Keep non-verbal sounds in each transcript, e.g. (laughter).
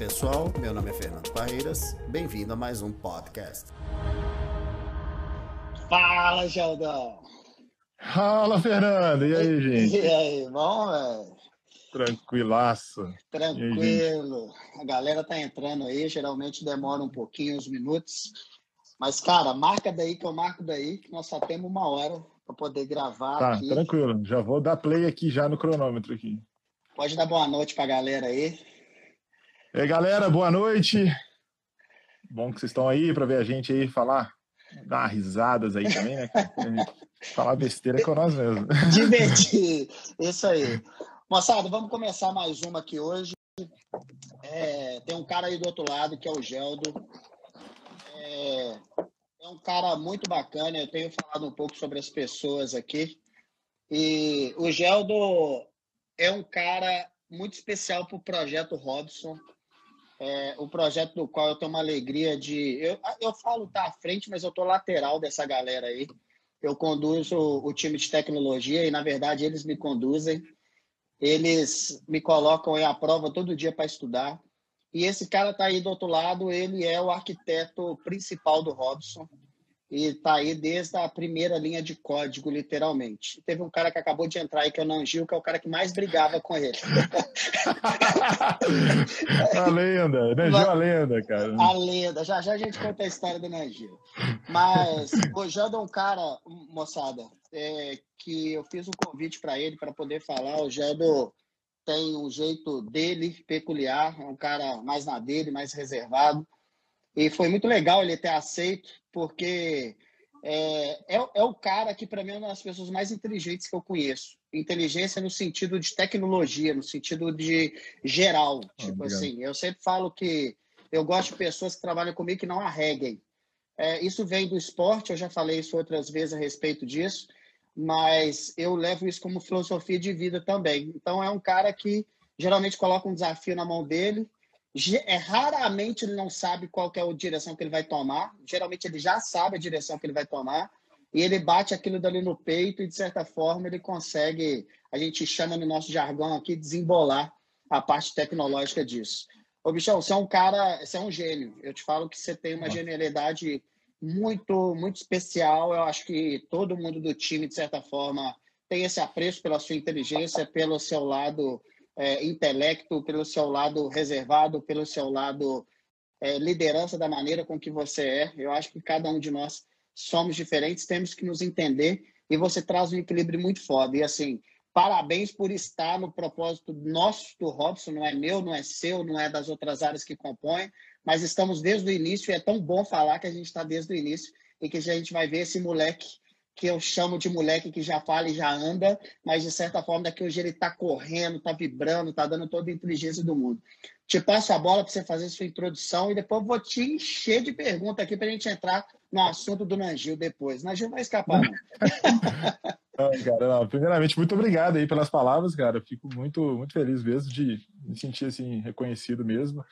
pessoal, meu nome é Fernando Barreiras, bem-vindo a mais um podcast. Fala, Geldão! Fala, Fernando! E aí, gente? E aí, bom, velho? Tranquilaço. Tranquilo. Aí, a galera tá entrando aí, geralmente demora um pouquinho, uns minutos. Mas, cara, marca daí que eu marco daí, que nós só temos uma hora para poder gravar tá, aqui. tranquilo. Já vou dar play aqui já no cronômetro aqui. Pode dar boa noite para a galera aí. E aí, galera, boa noite. Bom que vocês estão aí para ver a gente aí falar, dar risadas aí também, né? falar besteira com nós mesmos. (laughs) Divertir. Isso aí. Moçada, vamos começar mais uma aqui hoje. É, tem um cara aí do outro lado que é o Geldo. É, é um cara muito bacana. Eu tenho falado um pouco sobre as pessoas aqui. E o Geldo é um cara muito especial para o projeto Robson é, o projeto do qual eu tenho uma alegria de. Eu, eu falo tá à frente, mas eu tô lateral dessa galera aí. Eu conduzo o, o time de tecnologia e, na verdade, eles me conduzem. Eles me colocam em a prova todo dia para estudar. E esse cara tá aí do outro lado, ele é o arquiteto principal do Robson e está aí desde a primeira linha de código, literalmente. Teve um cara que acabou de entrar aí, que é o Nangil, que é o cara que mais brigava com ele. (laughs) a lenda, Nangil é a lenda, cara. A lenda, já já a gente conta a história do Nangil. Mas o Jando é um cara, moçada, é, que eu fiz um convite para ele para poder falar. O Jando tem um jeito dele peculiar, é um cara mais na dele, mais reservado. E foi muito legal ele ter aceito, porque é, é, é o cara que, para mim, é uma das pessoas mais inteligentes que eu conheço. Inteligência no sentido de tecnologia, no sentido de geral. Ah, tipo obrigado. assim, eu sempre falo que eu gosto de pessoas que trabalham comigo que não arreguem. É, isso vem do esporte, eu já falei isso outras vezes a respeito disso, mas eu levo isso como filosofia de vida também. Então, é um cara que geralmente coloca um desafio na mão dele raramente ele não sabe qual é a direção que ele vai tomar. Geralmente ele já sabe a direção que ele vai tomar. E ele bate aquilo dali no peito e, de certa forma, ele consegue, a gente chama no nosso jargão aqui, desembolar a parte tecnológica disso. Ô, Bichão, você é um cara, você é um gênio. Eu te falo que você tem uma genialidade muito, muito especial. Eu acho que todo mundo do time, de certa forma, tem esse apreço pela sua inteligência, pelo seu lado é, intelecto, pelo seu lado reservado, pelo seu lado é, liderança da maneira com que você é. Eu acho que cada um de nós somos diferentes, temos que nos entender e você traz um equilíbrio muito foda. E assim, parabéns por estar no propósito nosso do Robson, não é meu, não é seu, não é das outras áreas que compõem, mas estamos desde o início e é tão bom falar que a gente está desde o início e que a gente vai ver esse moleque que eu chamo de moleque que já fala e já anda, mas de certa forma daqui hoje ele está correndo, está vibrando, está dando toda a inteligência do mundo. Te passo a bola para você fazer sua introdução e depois vou te encher de perguntas aqui para a gente entrar no assunto do Nangil depois. Nangil não vai escapar, não. (laughs) cara, não, primeiramente, muito obrigado aí pelas palavras, cara. Eu fico muito, muito feliz mesmo de me sentir assim, reconhecido mesmo.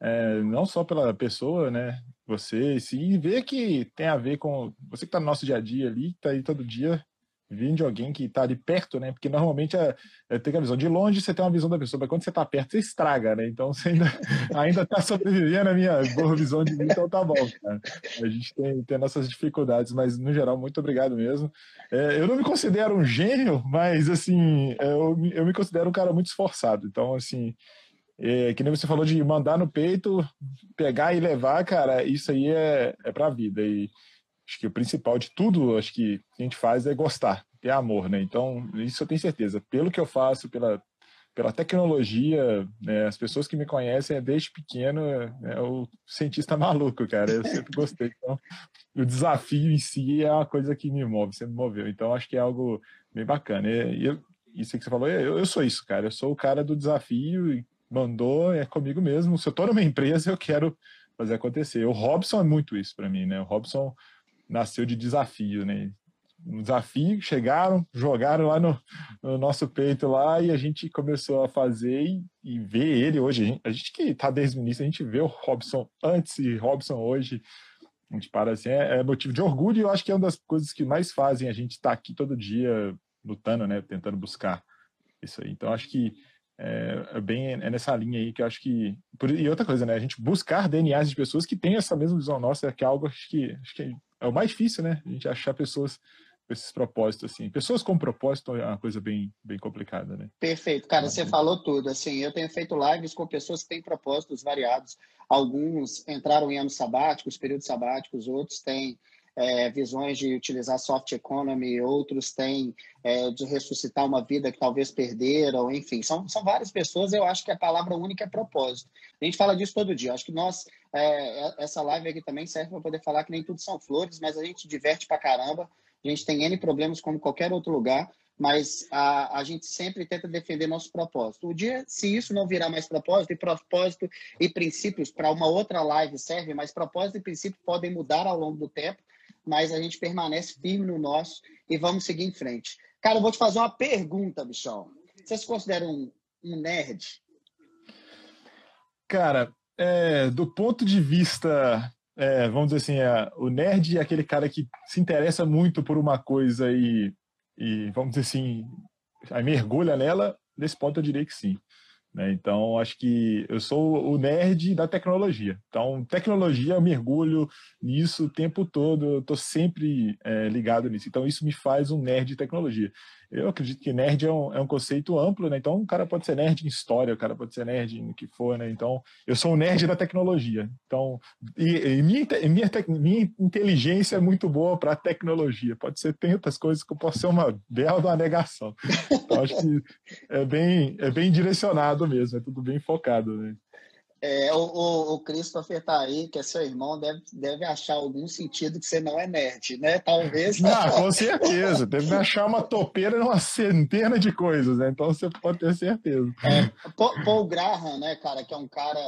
É, não só pela pessoa, né, você, sim, ver que tem a ver com você que está no nosso dia a dia ali, está aí todo dia, vindo de alguém que está ali perto, né? Porque normalmente é, é tem a visão de longe, você tem uma visão da pessoa, mas quando você está perto, você estraga, né? Então você ainda (laughs) ainda está sobrevivendo a minha boa visão de mim, então tá bom, cara. A gente tem, tem nossas dificuldades, mas no geral, muito obrigado mesmo. É, eu não me considero um gênio, mas assim, é, eu, eu me considero um cara muito esforçado. Então, assim, é, que nem você falou de mandar no peito, pegar e levar, cara, isso aí é, é pra vida. E acho que o principal de tudo, acho que a gente faz é gostar, ter amor, né? Então, isso eu tenho certeza. Pelo que eu faço, pela, pela tecnologia, né, as pessoas que me conhecem é desde pequeno, é o cientista (laughs) maluco, cara. Eu sempre gostei. Então, o desafio em si é uma coisa que me move, sempre moveu. Então, acho que é algo bem bacana. E eu, isso que você falou, eu, eu sou isso, cara. Eu sou o cara do desafio mandou, é comigo mesmo. Se eu estou numa (laughs) empresa, eu quero fazer acontecer. O Robson é muito isso para mim, né? O Robson nasceu de desafio, né? Um desafio, chegaram, jogaram lá no, no, nosso peito lá e a gente começou a fazer e, e ver ele hoje. A gente, a gente que está desde o início, a gente vê o Robson antes e Robson hoje. A gente para assim, é, é motivo de orgulho e eu acho que é uma das coisas que mais fazem a gente estar tá aqui todo dia lutando, né? Tentando buscar isso aí. Então, acho que é, é, bem é nessa linha aí que eu acho que. Por, e outra coisa, né? A gente buscar DNAs de pessoas que têm essa mesma visão nossa, que é algo acho que, acho que é o mais difícil, né? A gente achar pessoas com esses propósitos, assim. Pessoas com propósito é uma coisa bem, bem complicada, né? Perfeito, cara, você falou tudo. Assim, eu tenho feito lives com pessoas que têm propósitos variados. Alguns entraram em anos sabáticos, períodos sabáticos, outros têm é, visões de utilizar soft economy, outros têm é, de ressuscitar uma vida que talvez perderam, enfim, são, são várias pessoas. Eu acho que a palavra única é propósito. A gente fala disso todo dia. Acho que nós, é, essa live aqui também serve para poder falar que nem tudo são flores, mas a gente diverte para caramba. A gente tem N problemas como qualquer outro lugar, mas a, a gente sempre tenta defender nosso propósito. O dia, se isso não virar mais propósito, e propósito e princípios para uma outra live serve, mas propósito e princípio podem mudar ao longo do tempo mas a gente permanece firme no nosso e vamos seguir em frente. Cara, eu vou te fazer uma pergunta, bichão. Você se considera um, um nerd? Cara, é, do ponto de vista, é, vamos dizer assim, é, o nerd é aquele cara que se interessa muito por uma coisa e, e vamos dizer assim, mergulha nela, nesse ponto eu diria que sim. Né? Então, acho que eu sou o nerd da tecnologia. Então, tecnologia, eu mergulho nisso o tempo todo, eu estou sempre é, ligado nisso. Então, isso me faz um nerd de tecnologia. Eu acredito que nerd é um, é um conceito amplo, né? Então, o cara pode ser nerd em história, o cara pode ser nerd no que for, né? Então, eu sou um nerd da tecnologia. Então, e, e minha, minha, minha inteligência é muito boa para tecnologia. Pode ser, outras coisas que eu posso ser uma bela uma negação. Então, acho que é bem, é bem direcionado mesmo, é tudo bem focado, né? É, o, o, o Christopher tá aí, que é seu irmão, deve, deve achar algum sentido que você não é nerd, né? Talvez. Não, com certeza. Deve achar uma topeira numa centena de coisas, né? Então você pode ter certeza. É, Paul Graham, né, cara, que é um cara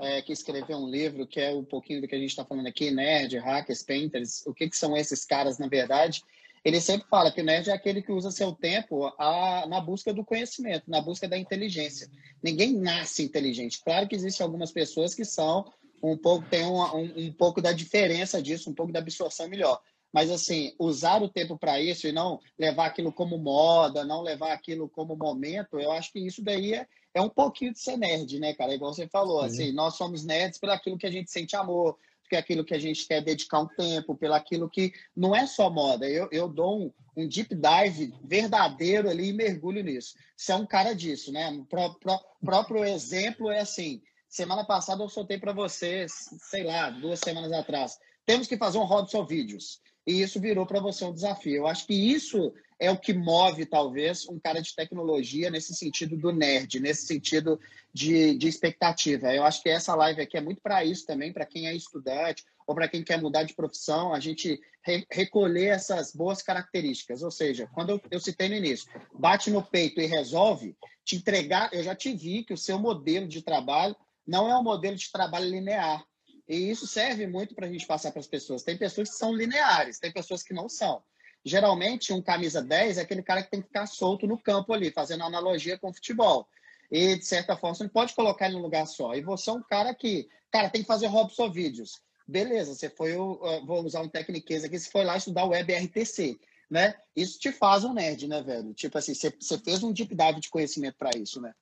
é, que escreveu um livro que é um pouquinho do que a gente está falando aqui, nerd, hackers, painters. O que, que são esses caras, na verdade? Ele sempre fala que o nerd é aquele que usa seu tempo a, na busca do conhecimento, na busca da inteligência. Ninguém nasce inteligente. Claro que existem algumas pessoas que são um pouco, tem um, um, um pouco da diferença disso, um pouco da absorção melhor. Mas, assim, usar o tempo para isso e não levar aquilo como moda, não levar aquilo como momento, eu acho que isso daí é, é um pouquinho de ser nerd, né, cara? Igual você falou, assim, nós somos nerds pelo aquilo que a gente sente amor, porque é aquilo que a gente quer dedicar um tempo, pelo aquilo que não é só moda. Eu, eu dou um, um deep dive verdadeiro ali e mergulho nisso. Você é um cara disso, né? O pró, pró, próprio exemplo é assim. Semana passada eu soltei para você, sei lá, duas semanas atrás. Temos que fazer um Robson Vídeos. E isso virou para você um desafio. Eu acho que isso é o que move, talvez, um cara de tecnologia nesse sentido do nerd, nesse sentido de, de expectativa. Eu acho que essa live aqui é muito para isso também, para quem é estudante ou para quem quer mudar de profissão, a gente re recolher essas boas características. Ou seja, quando eu, eu citei no início, bate no peito e resolve, te entregar, eu já te vi que o seu modelo de trabalho não é um modelo de trabalho linear. E isso serve muito para a gente passar para as pessoas. Tem pessoas que são lineares, tem pessoas que não são. Geralmente, um camisa 10 é aquele cara que tem que ficar solto no campo ali, fazendo analogia com o futebol. E, de certa forma, você não pode colocar ele num lugar só. E você é um cara que, cara, tem que fazer Robson Vídeos. Beleza, você foi, o, vou usar um técnico aqui, você foi lá estudar o WebRTC, né? Isso te faz um nerd, né, velho? Tipo assim, você, você fez um deep dive de conhecimento para isso, né?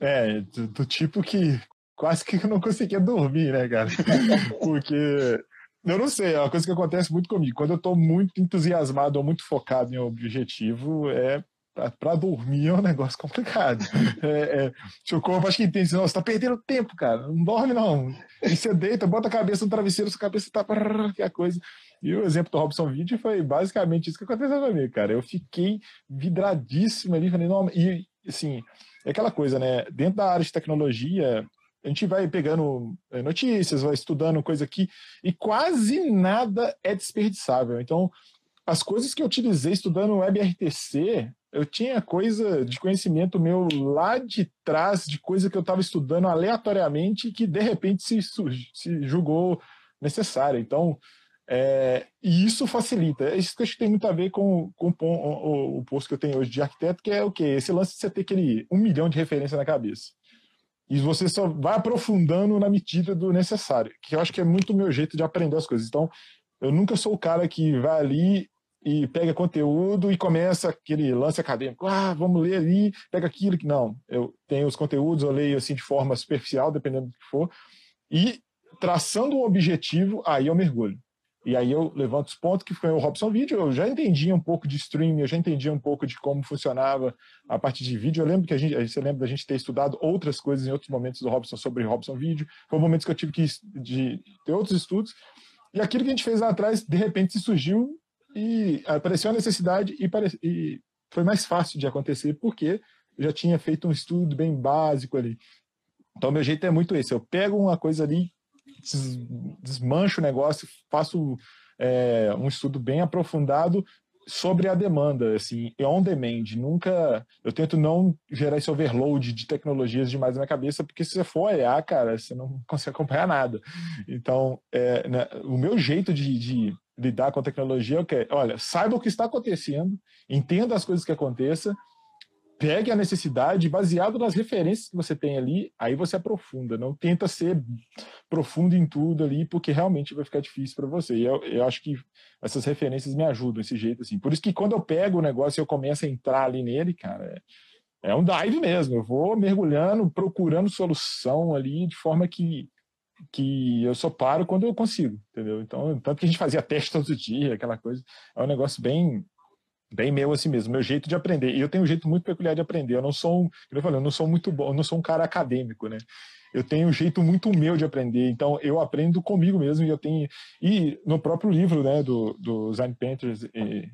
É, do, do, tipo que quase que eu não conseguia dormir, né, cara? (laughs) Porque eu não sei, é uma coisa que acontece muito comigo. Quando eu estou muito entusiasmado ou muito focado em um objetivo, é para dormir é um negócio complicado. (laughs) É, é, seu corpo acho que entende, você está perdendo tempo, cara. Não dorme, não. E você deita, bota a cabeça no travesseiro, sua cabeça está que a coisa. E o exemplo do Robson Video foi basicamente isso que aconteceu comigo, cara. Eu fiquei vidradíssimo ali, falei, não, e assim, é aquela coisa, né? Dentro da área de tecnologia, a gente vai pegando é, notícias, vai estudando coisa aqui, e quase nada é desperdiçável. Então, as coisas que eu utilizei estudando WebRTC, eu tinha coisa de conhecimento meu lá de trás, de coisa que eu estava estudando aleatoriamente que de repente se, se julgou necessária. Então, é, e isso facilita. É isso que acho que tem muito a ver com, com o, o, o posto que eu tenho hoje de arquiteto, que é o quê? Esse lance de você ter aquele um milhão de referência na cabeça. E você só vai aprofundando na medida do necessário, que eu acho que é muito o meu jeito de aprender as coisas. Então, eu nunca sou o cara que vai ali e pega conteúdo e começa aquele lance acadêmico. Ah, vamos ler ali, pega aquilo que não. Eu tenho os conteúdos, eu leio assim de forma superficial, dependendo do que for, e traçando um objetivo, aí eu mergulho. E aí eu levanto os pontos que foi o Robson Video, eu já entendia um pouco de streaming, eu já entendia um pouco de como funcionava a parte de vídeo. Eu lembro que a gente, você lembra da gente ter estudado outras coisas em outros momentos do Robson sobre Robson Video. Foi momentos que eu tive que de, ter outros estudos. E aquilo que a gente fez lá atrás, de repente, surgiu e apareceu a necessidade e, pare... e foi mais fácil de acontecer porque eu já tinha feito um estudo bem básico ali. Então, meu jeito é muito esse. Eu pego uma coisa ali, desmancho o negócio, faço é, um estudo bem aprofundado sobre a demanda, assim, on demand. Nunca, eu tento não gerar esse overload de tecnologias demais na minha cabeça, porque se você for olhar, cara, você não (laughs) consegue acompanhar nada. Então, é, né, o meu jeito de, de, lidar com a tecnologia é o que, olha, saiba o que está acontecendo, entenda as coisas que aconteçam pegue a necessidade, baseado nas referências que você tem ali, aí você aprofunda. Não tenta ser profundo em tudo ali, porque realmente vai ficar difícil para você. E eu, eu acho que essas referências me ajudam desse jeito, assim. Por isso que quando eu pego o negócio e eu começo a entrar ali nele, cara, é, é um dive mesmo. Eu vou mergulhando, procurando solução ali, de forma que que eu só paro quando eu consigo, entendeu? Então, tanto que a gente fazia teste (laughs) todo dia, aquela coisa, é um negócio bem bem meu assim mesmo, meu jeito de aprender. E eu tenho um jeito muito peculiar de aprender. Eu não sou, um, eu falei, eu não sou muito bom, eu não sou um cara acadêmico, né? Eu tenho um jeito muito meu de aprender. Então eu aprendo comigo mesmo e eu tenho e no próprio livro, né, do do Zine Panthers e,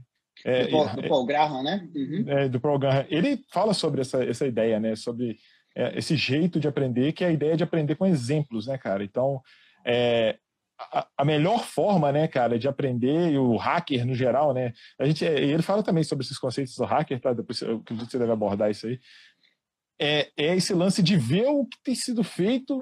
é, do, Paul, do Paul Graham, né? Uhum. É, do Paul Graham. Ele fala sobre essa, essa ideia, né? Sobre é, esse jeito de aprender, que é a ideia de aprender com exemplos, né, cara? Então, é, a, melhor forma, né, cara, de aprender, e o hacker no geral, né, a gente, é, ele fala também sobre esses conceitos do hacker, tá, depois eu acredito que você deve abordar isso aí, é, é esse lance de ver o que tem sido feito,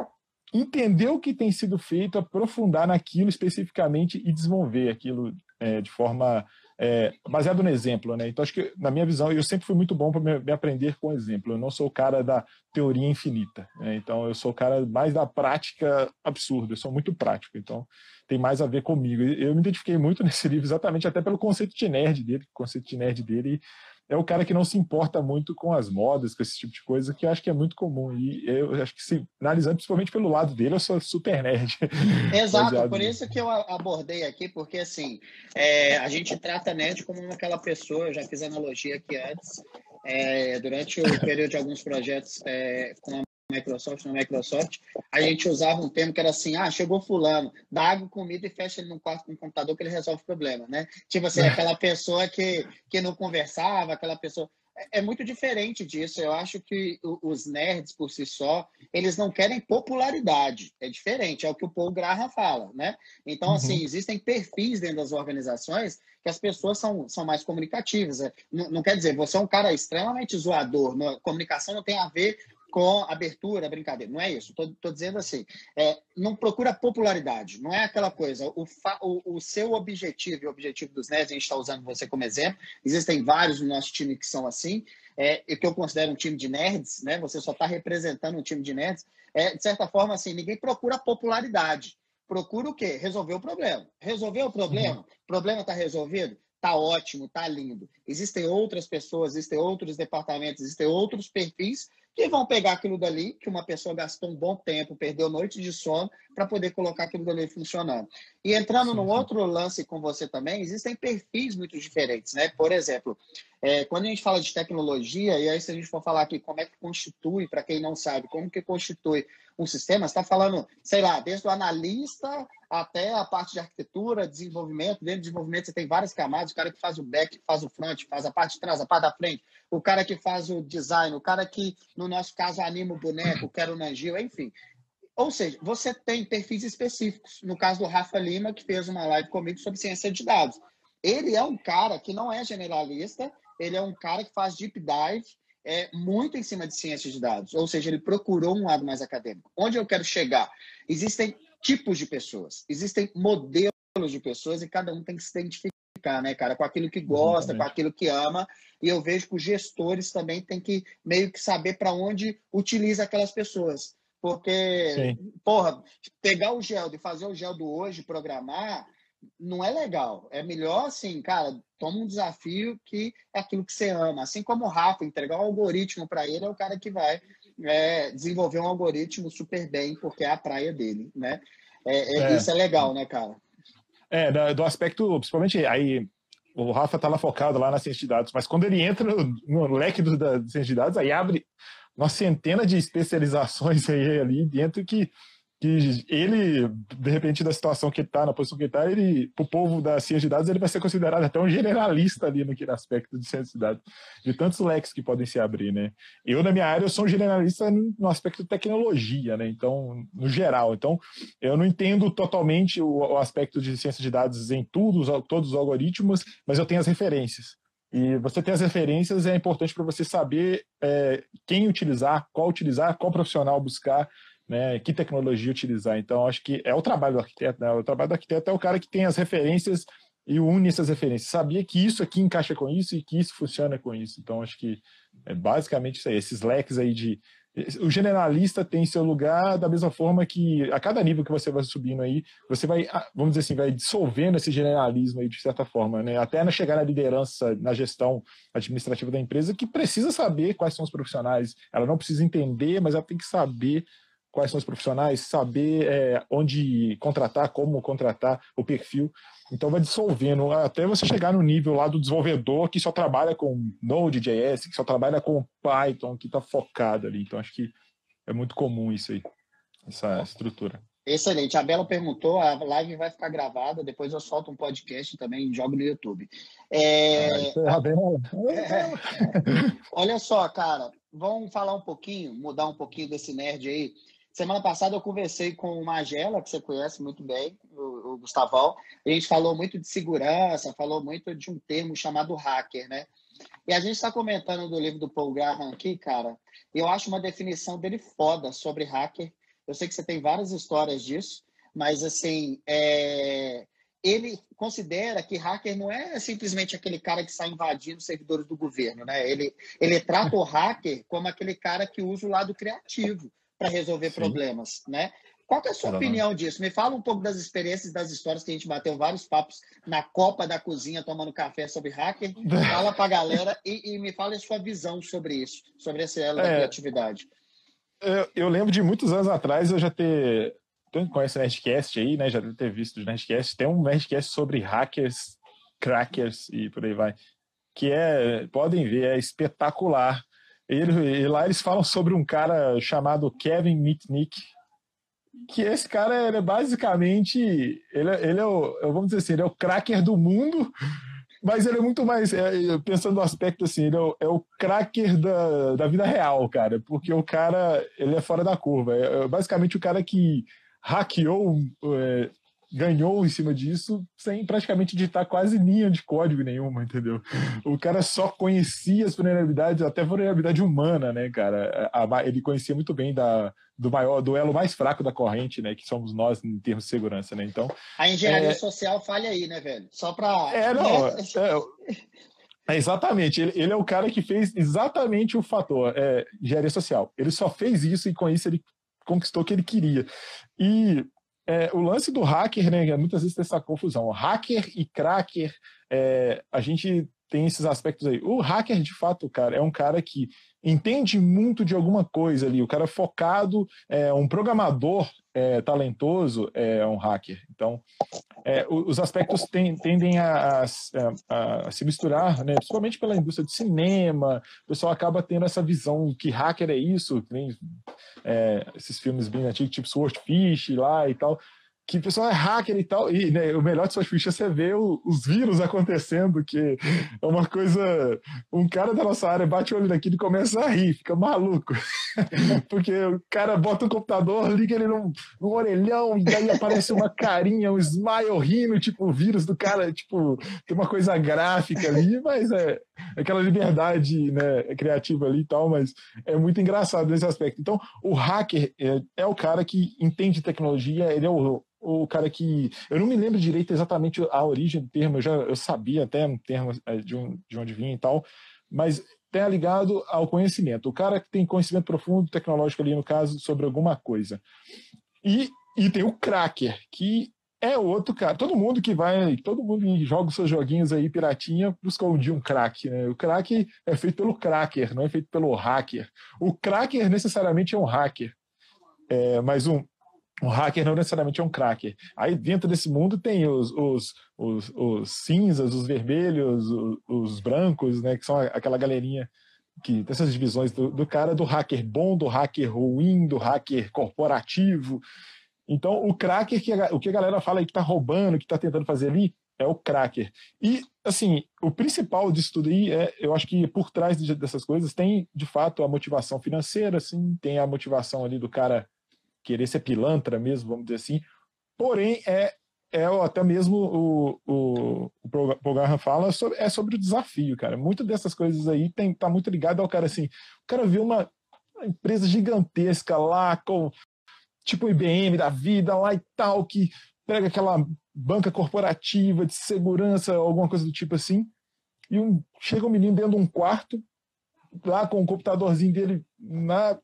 entender o que tem sido feito, aprofundar naquilo especificamente e desenvolver aquilo é, de forma é, baseado no exemplo, né? Então, acho que, na minha visão, eu sempre fui muito bom para me, me, aprender com exemplo. Eu não sou o cara da teoria infinita. Né? Então, eu sou o cara mais da prática absurda. Eu sou muito prático. Então, tem mais a ver comigo. Eu me identifiquei muito (laughs) nesse livro, exatamente até pelo conceito de nerd dele. O conceito de nerd dele é o cara que não se importa muito com as modas, com esse tipo de coisa, que eu acho que é muito comum. E eu acho que, se, analisando principalmente pelo lado dele, eu sou super nerd. (laughs) Exato, por isso que eu abordei aqui, porque assim, é, a gente trata nerd como aquela pessoa, eu já fiz analogia aqui antes, é, durante o período de alguns projetos é, com a Microsoft, na Microsoft, a gente usava um termo que era assim, ah, chegou fulano, dá água, comida e fecha ele num quarto com um computador que ele resolve o problema, né? Tipo assim, aquela pessoa que, que não conversava, aquela pessoa... É, é muito diferente disso. Eu acho que os nerds, por si só, eles não querem popularidade. É diferente, é o que o Paul Graham fala, né? Então, assim, uhum. assim, existem perfis dentro das organizações que as pessoas são, são mais comunicativas. É, não, não quer dizer, você é um cara extremamente zoador. Não, comunicação não tem a ver com abertura, brincadeira. Não é isso. Estou dizendo assim, é, não procura popularidade. Não é aquela coisa. O, o, o seu objetivo e o objetivo dos nerds, a gente está usando você como exemplo. Existem vários no nosso time que são assim. É, que eu considero um time de nerds, né? Você só está representando um time de nerds. É, de certa forma, assim, ninguém procura popularidade. Procura o quê? Resolver o problema. Resolver o problema? Uhum. problema está resolvido? Tá ótimo, tá lindo. Existem outras pessoas, existem outros departamentos, existem outros perfis que vão pegar aquilo dali, que uma pessoa gastou um bom tempo, perdeu noite de sono, para poder colocar aquilo dali funcionando. E entrando sim, num sim. outro lance com você também, existem perfis muito diferentes, né? Por exemplo, é, quando a gente fala de tecnologia, e aí se a gente for falar aqui como é que constitui, para quem não sabe, como que constitui um sistema, está falando, sei lá, desde o analista até a parte de arquitetura, desenvolvimento. Dentro do desenvolvimento você tem várias camadas, o cara que faz o back, faz o front, faz a parte de trás, a parte da frente, o cara que faz o design, o cara que, no nosso caso, anima o boneco, quer o Nangil, enfim. Ou seja, você tem perfis específicos. No caso do Rafa Lima, que fez uma live comigo sobre ciência de dados. Ele é um cara que não é generalista, ele é um cara que faz deep dive é, muito em cima de ciência de dados. Ou seja, ele procurou um lado mais acadêmico. Onde eu quero chegar? Existem tipos de pessoas, existem modelos de pessoas e cada um tem que se identificar né, cara, com aquilo que gosta, Exatamente. com aquilo que ama. E eu vejo que os gestores também têm que meio que saber para onde utiliza aquelas pessoas. Porque, Sim. porra, pegar o gel e fazer o gel do hoje, programar, não é legal. É melhor, assim, cara, toma um desafio que é aquilo que você ama. Assim como o Rafa, entregar um algoritmo para ele é o cara que vai é, desenvolver um algoritmo super bem, porque é a praia dele, né? É, é, é. Isso é legal, né, cara? É, do aspecto, principalmente aí, o Rafa tá lá focado lá na ciência de dados, mas quando ele entra no, no leque do, da ciência de dados, aí abre uma centena de especializações (laughs) aí ali dentro que que ele, de repente, da situação que está, na posição que está, ele, para o povo da ciência de dados, ele vai ser considerado até um generalista ali naquele aspecto de ciência de dados, de tantos leques que podem se abrir, né? Eu, na minha área, eu sou um generalista no aspecto de tecnologia, né? Então, no geral. Então, eu não entendo totalmente o, o aspecto de ciência de dados em tudo, todos os algoritmos, mas eu tenho as referências. E você ter as referências é importante para você saber é, quem utilizar, qual utilizar, qual profissional buscar, né, que tecnologia utilizar. Então, acho que é o trabalho do arquiteto. Né? O trabalho do arquiteto é o cara que tem as referências e une essas referências. Sabia que isso aqui encaixa com isso e que isso funciona com isso. Então, acho que é basicamente isso aí. Esses leques aí de. O generalista tem seu lugar da mesma forma que a cada nível que você vai subindo aí, você vai, ah, vamos dizer assim, vai dissolvendo esse generalismo aí de certa forma, né? Até na chegar na liderança, na gestão administrativa da empresa, que precisa saber quais são os profissionais. Ela não precisa entender, mas ela tem que saber quais são os profissionais, saber é, onde contratar, como contratar, o perfil. Então vai dissolvendo até você chegar no nível lá do desenvolvedor que só trabalha com Node.js, que só trabalha com Python, que está focado ali. Então acho que é muito comum isso aí, essa estrutura. Excelente. A Bela perguntou, a live vai ficar gravada, depois eu solto um podcast também e jogo no YouTube. É... Ah, é... (laughs) Olha só, cara, vamos falar um pouquinho, mudar um pouquinho desse nerd aí. Semana passada eu conversei com o Magela, que você conhece muito bem, o, o Gustavão. A gente falou muito de segurança, falou muito de um termo chamado hacker, né? E a gente está comentando do livro do Paul Graham aqui, cara. Eu acho uma definição dele foda sobre hacker. Eu sei que você tem várias histórias disso, mas assim, é... ele considera que hacker não é simplesmente aquele cara que sai invadindo servidores do governo, né? Ele, ele trata o hacker como aquele cara que usa o lado criativo para resolver Sim. problemas, né? Qual é a sua opinião disso? Me fala um pouco das experiências, das histórias que a gente bateu vários papos na copa da cozinha tomando café sobre hacker. (laughs) Fala para a galera e, e, me fala a sua visão sobre isso, sobre esse elo é, da criatividade. Eu, eu, lembro de muitos anos atrás eu já ter. Quem conhece o Nerdcast aí, né? Já deve ter visto o Nerdcast. Tem um Nerdcast sobre hackers, crackers e por aí vai. Que é, podem ver, é espetacular ele, e lá eles falam sobre um cara chamado Kevin Mitnick, que esse cara é basicamente ele, é, ele é o vamos dizer assim ele é o cracker do mundo mas ele é muito mais é, pensando no aspecto assim ele é o, é o cracker da, da vida real cara porque o cara ele é fora da curva. É, é basicamente o cara que hackeou é, ganhou em cima disso sem praticamente digitar quase linha de código nenhuma, entendeu? O cara só conhecia as vulnerabilidades, até vulnerabilidade humana, né, cara? ele conhecia muito bem da, do maior duelo mais fraco da corrente, né, que somos nós em termos de segurança, né? Então, a engenharia é... social falha aí, né, velho? Só para É, não, né? é, é, exatamente, ele, ele, é o cara que fez exatamente o fator é, engenharia social. Ele só fez isso e com isso ele conquistou o que ele queria. E é, o lance do hacker, né, muitas vezes tem essa confusão. Hacker e cracker, é, a gente tem esses aspectos aí. O hacker, de fato, cara, é um cara que entende muito de alguma coisa ali. O cara focado, é um programador é, talentoso, é um hacker. Então, é, os aspectos tem, tendem a, a, a, se misturar, né? principalmente pela indústria de cinema. O pessoal acaba tendo essa visão que hacker é isso, tem é, esses filmes bem antigos, tipo Swordfish lá e tal que o pessoal é hacker e tal, e né, o melhor de suas fichas é você vê o, os vírus acontecendo, que é uma coisa. Um cara da nossa área bate o olho daquilo e começa a rir, fica maluco. (laughs) Porque o cara bota o computador, liga ele num, num orelhão, e daí aparece uma carinha, um smile rindo, tipo, o vírus do cara, tipo, tem uma coisa gráfica ali, mas é aquela liberdade né, criativa ali e tal, mas é muito engraçado nesse aspecto. Então, o hacker é, é o cara que entende tecnologia, ele é o o cara que. Eu não me lembro direito exatamente a origem do termo, eu já eu sabia até um termo é, de, um, de onde vinha e tal, mas tem ligado ao conhecimento. O cara que tem conhecimento profundo tecnológico ali, no caso, sobre alguma coisa. E, e tem o cracker, que é outro cara. Todo mundo que vai, todo mundo que joga os seus joguinhos aí, piratinha, busca um dia um crack, né? O crack é feito pelo cracker, não é feito pelo hacker. O cracker necessariamente é um hacker, é, mas um, um hacker não necessariamente é um cracker. Aí dentro desse mundo tem os, os, os, os cinzas, os vermelhos, os, os, brancos, né? Que são aquela galerinha que dessas divisões do, do cara do hacker bom, do hacker ruim, do hacker corporativo. Então, o cracker, que a, o que a galera fala aí que está roubando, que está tentando fazer ali, é o cracker. E, assim, o principal disso tudo aí é, eu acho que por trás dessas coisas tem, de fato, a motivação financeira, assim, tem a motivação ali do cara querer ser pilantra mesmo, vamos dizer assim. Porém, é, é até mesmo o, o, o programa fala sobre, é sobre o desafio, cara. Muitas dessas coisas aí tem, tá muito ligado ao cara assim. O cara vê uma, uma empresa gigantesca lá com tipo IBM da vida lá e tal, que pega aquela banca corporativa de segurança, alguma coisa do tipo assim, e um, chega um menino dentro de um quarto, lá com o computadorzinho dele na,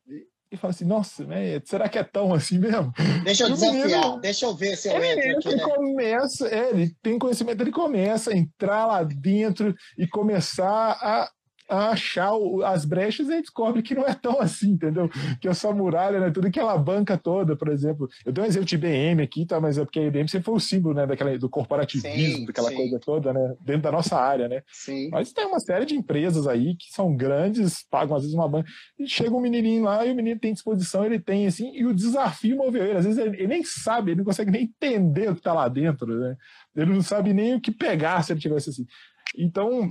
e fala assim, nossa, né, será que é tão assim mesmo? Deixa eu desafiar, menino, deixa eu ver se eu ele entro aqui, né? começa, é, ele tem conhecimento, ele começa a entrar lá dentro e começar a a achar o, as brechas e descobre que não é tão assim, entendeu? Que essa muralha, né? Tudo aquela banca toda, por exemplo. Eu dei um exemplo de IBM aqui, tá? Mas é porque a IBM sempre foi o símbolo, né? Daquela, do corporativismo, sim, daquela sim. coisa toda, né? Dentro da nossa área, né? Sim. Mas tem uma série de empresas aí que são grandes, pagam às vezes uma banca. E chega um menininho lá e o menino tem disposição, ele tem assim, e o desafio moveu ele. Às vezes ele, ele nem sabe, ele não consegue nem entender o que tá lá dentro, né? Ele não sabe nem o que pegar se ele tivesse assim. Então,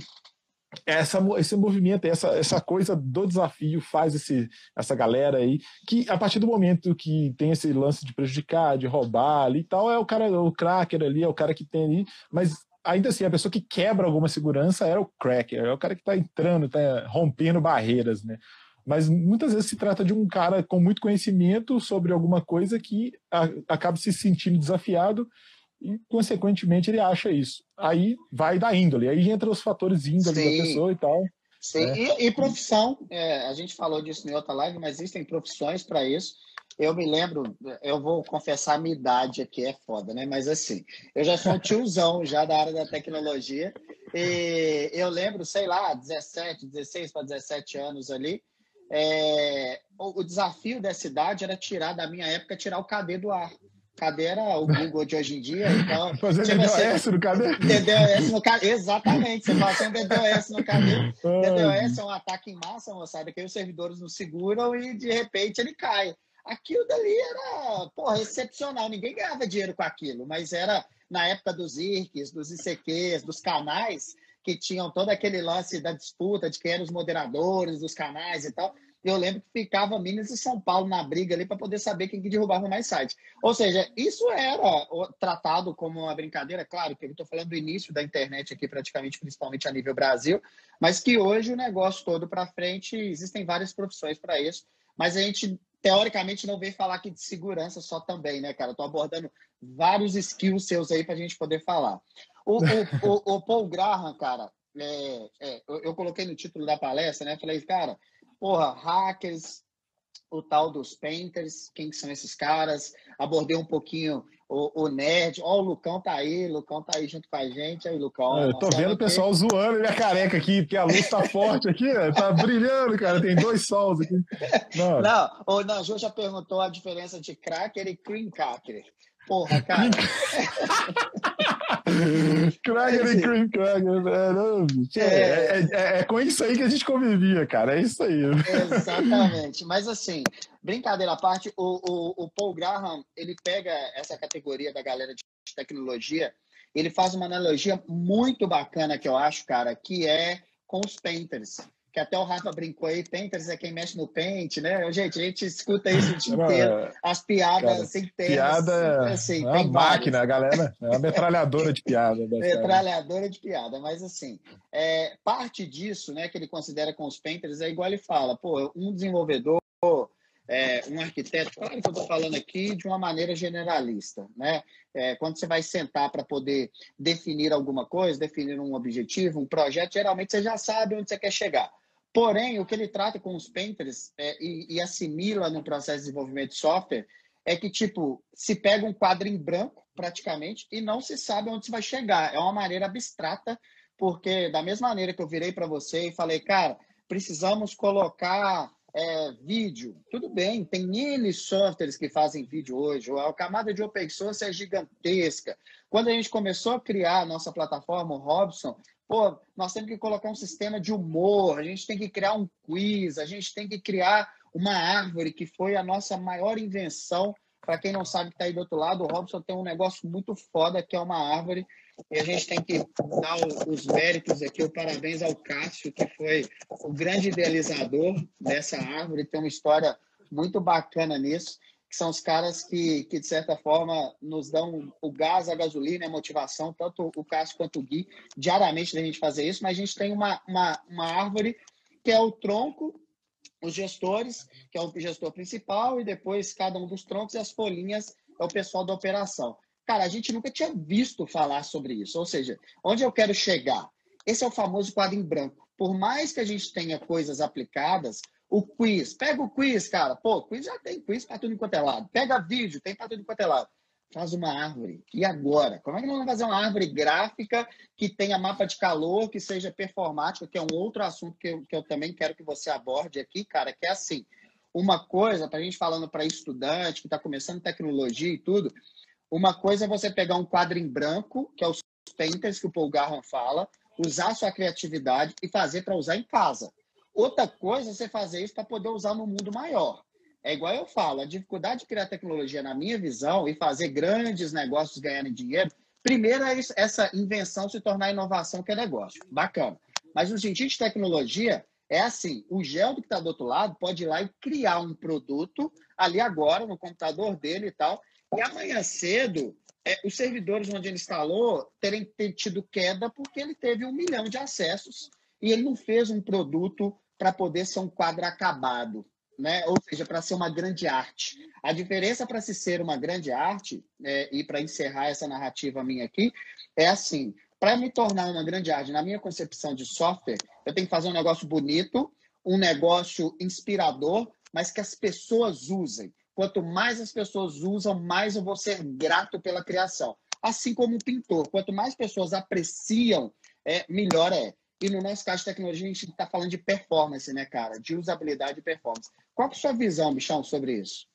essa, esse movimento, essa, essa coisa do desafio faz esse, essa galera aí, que a partir do momento que tem esse lance de prejudicar, de roubar ali e tal, é o cara, o cracker ali, é o cara que tem ali, mas ainda assim, a pessoa que quebra alguma segurança é o cracker, é o cara que está entrando, está rompendo barreiras, né? Mas muitas vezes se trata de um cara com muito conhecimento sobre alguma coisa que a, acaba se sentindo desafiado e, consequentemente, ele acha isso. Aí vai da índole, aí entra os fatores índole Sim. da pessoa e tal. Sim, né? e, e, profissão, é, a gente falou disso em outra live, mas existem profissões para isso. Eu me lembro, eu vou confessar a minha idade aqui, é foda, né? Mas assim, eu já sou um tiozão já da área da tecnologia. E eu lembro, sei lá, 17, 16 para 17 anos ali. É, o, o desafio dessa idade era tirar, da minha época, tirar o KD do ar cadeira, o Google de hoje em dia. Então, (laughs) Fazer tipo, DDoS no cadeira? DDoS no exatamente. Você faz um DDoS no cadeira. (laughs) DDoS é um ataque em massa, moçada, que os servidores não seguram e de repente ele cai. Aquilo dali era, porra, excepcional. Ninguém ganhava dinheiro com aquilo, mas era na época dos IRCs, dos ICQs, dos canais, que tinham todo aquele lance da disputa de quem eram os moderadores dos canais e tal eu lembro que ficava Minas e São Paulo na briga ali para poder saber quem que derrubava mais site. Ou seja, isso era tratado como uma brincadeira, claro que eu estou falando do início da internet aqui, praticamente, principalmente a nível Brasil, mas que hoje o negócio todo para frente, existem várias profissões para isso, mas a gente teoricamente não vem falar aqui de segurança só também, né, cara? Estou abordando vários skills seus aí para a gente poder falar. O, o, o, o Paul Graham, cara, é, é, eu, eu, coloquei no título da palestra, né? Falei, cara, porra, hackers, o tal dos painters, quem são esses caras? Abordei um pouquinho o, o nerd. Ó, o Lucão tá aí, o Lucão tá aí junto com a gente. Aí, Lucão. É, eu tô vendo o pessoal zoando minha careca aqui, porque a luz tá forte aqui, né? tá brilhando, cara. Tem dois sols aqui. Não, não o Nanju já perguntou a diferença de cracker e cream cracker. Porra, cara. (laughs) Cracker e cream cracker. É, é, é, é, é, com isso aí que a gente convivia, cara. É isso aí. Exatamente. Mas assim, brincadeira à parte, o, o, o Paul Graham, ele pega essa categoria da galera de tecnologia, ele faz uma analogia muito bacana que eu acho, cara, que é com os painters que até o Rafa brincou aí, Painters é quem mexe no pente, né? Gente, a gente escuta isso o dia inteiro, as piadas sem ter. Piada assim, é uma máquina, a galera, é uma metralhadora de piada. metralhadora de piada, mas assim, é, parte disso, né, que ele considera com os Painters, é igual ele fala, pô, um desenvolvedor, é, um arquiteto, claro que eu estou falando aqui de uma maneira generalista, né? É, quando você vai sentar para poder definir alguma coisa, definir um objetivo, um projeto, geralmente você já sabe onde você quer chegar. Porém, o que ele trata com os painters é, e, e, assimila no processo de desenvolvimento de software é que, tipo, se pega um quadro em branco, praticamente, e não se sabe onde se vai chegar. É uma maneira abstrata, porque da mesma maneira que eu virei para você e falei, cara, precisamos colocar é, vídeo. Tudo bem, tem N softwares que fazem vídeo hoje, a camada de open source é gigantesca. Quando a gente começou a criar a nossa plataforma, o Robson, pô, nós temos que colocar um sistema de humor, a gente tem que criar um quiz, a gente tem que criar uma árvore, que foi a nossa maior invenção. Para quem não sabe que está aí do outro lado, o Robson tem um negócio muito foda, que é uma árvore. E a gente tem que dar os méritos aqui, o parabéns ao Cássio, que foi o grande idealizador dessa árvore, tem uma história muito bacana nisso, que são os caras que, que de certa forma, nos dão o gás, a gasolina, a motivação, tanto o Cássio quanto o Gui, diariamente da gente fazer isso, mas a gente tem uma, uma, uma árvore que é o tronco, os gestores, que é o gestor principal, e depois cada um dos troncos e as folhinhas é o pessoal da operação. Cara, a gente nunca tinha visto falar sobre isso. Ou seja, onde eu quero chegar? Esse é o famoso quadro em branco. Por mais que a gente tenha coisas aplicadas, o quiz, pega o quiz, cara. Pô, quiz já tem quiz para tudo enquanto é lado. Pega vídeo, tem para tudo enquanto é lado. Faz uma árvore. E agora? Como é que nós vamos fazer uma árvore gráfica que tenha mapa de calor, que seja performática, que é um outro assunto que eu, que eu também quero que você aborde aqui, cara, que é assim. Uma coisa, para a gente falando para estudante que está começando tecnologia e tudo, uma coisa é você pegar um quadro em branco, que é os painters que o Paul Garran fala, usar sua criatividade e fazer para usar em casa. Outra coisa é você fazer isso para poder usar no mundo maior. É igual eu falo, a dificuldade de criar tecnologia, na minha visão, e fazer grandes negócios ganharem dinheiro, primeiro é essa invenção se tornar inovação que é negócio. Bacana. Mas no sentido de tecnologia, é assim, o Geldo que está do outro lado pode ir lá e criar um produto ali agora, no computador dele e tal, e amanhã cedo, é, os servidores onde ele instalou terem tido queda porque ele teve um milhão de acessos e ele não fez um produto para poder ser um quadro acabado, né? ou seja, para ser uma grande arte. A diferença para se ser uma grande arte, é, e para encerrar essa narrativa minha aqui, é assim: para me tornar uma grande arte, na minha concepção de software, eu tenho que fazer um negócio bonito, um negócio inspirador, mas que as pessoas usem. Quanto mais as pessoas usam, mais eu vou ser grato pela criação. Assim como um pintor, quanto mais pessoas apreciam, é, melhor é. E no nosso caso de tecnologia, a gente está falando de performance, né, cara? De usabilidade e performance. Qual é a sua visão, Bichão, sobre isso?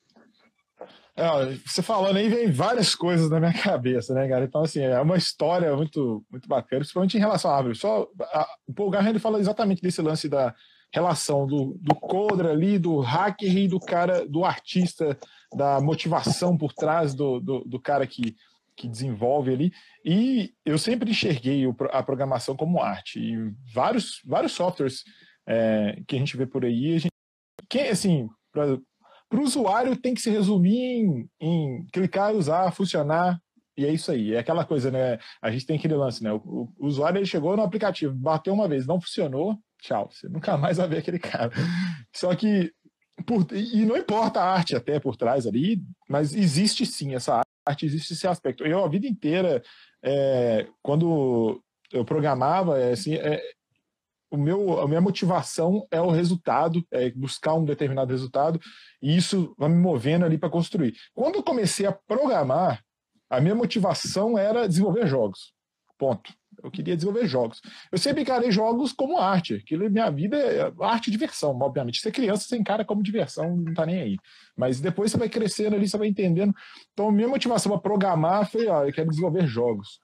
É, você falando aí, vem várias coisas na minha (laughs) cabeça, né, cara? Então, assim, é uma história muito, muito bacana, principalmente em relação à árvore. Só, a, o Paul Garrett ele fala exatamente desse lance da, relação do, do coder ali, do hacker e do cara, do artista, da motivação por trás do, do, do cara que, que desenvolve ali. E eu sempre enxerguei a programação como arte. E vários, vários softwares é, que a gente vê por aí, a gente, quem, assim, para o usuário tem que se resumir em, em clicar, usar, funcionar, e é isso aí, é aquela coisa, né? A gente tem aquele lance, né? O, o usuário ele chegou no aplicativo, bateu uma vez, não funcionou, tchau, você nunca mais vai ver aquele cara. Só que, por, e não importa a arte até por trás ali, mas existe sim essa arte, existe esse aspecto. Eu, a vida inteira, é, quando eu programava, é, assim, é, o meu, a minha motivação é o resultado, é buscar um determinado resultado, e isso vai me movendo ali para construir. Quando eu comecei a programar, a minha motivação era desenvolver jogos. Ponto. Eu queria desenvolver jogos. Eu sempre encarei jogos como arte. Aquilo, minha vida é arte e diversão, obviamente. Ser criança, você encara como diversão, não tá nem aí. Mas depois você vai crescendo ali, você vai entendendo. Então, minha motivação para programar foi, ó, eu quero desenvolver jogos.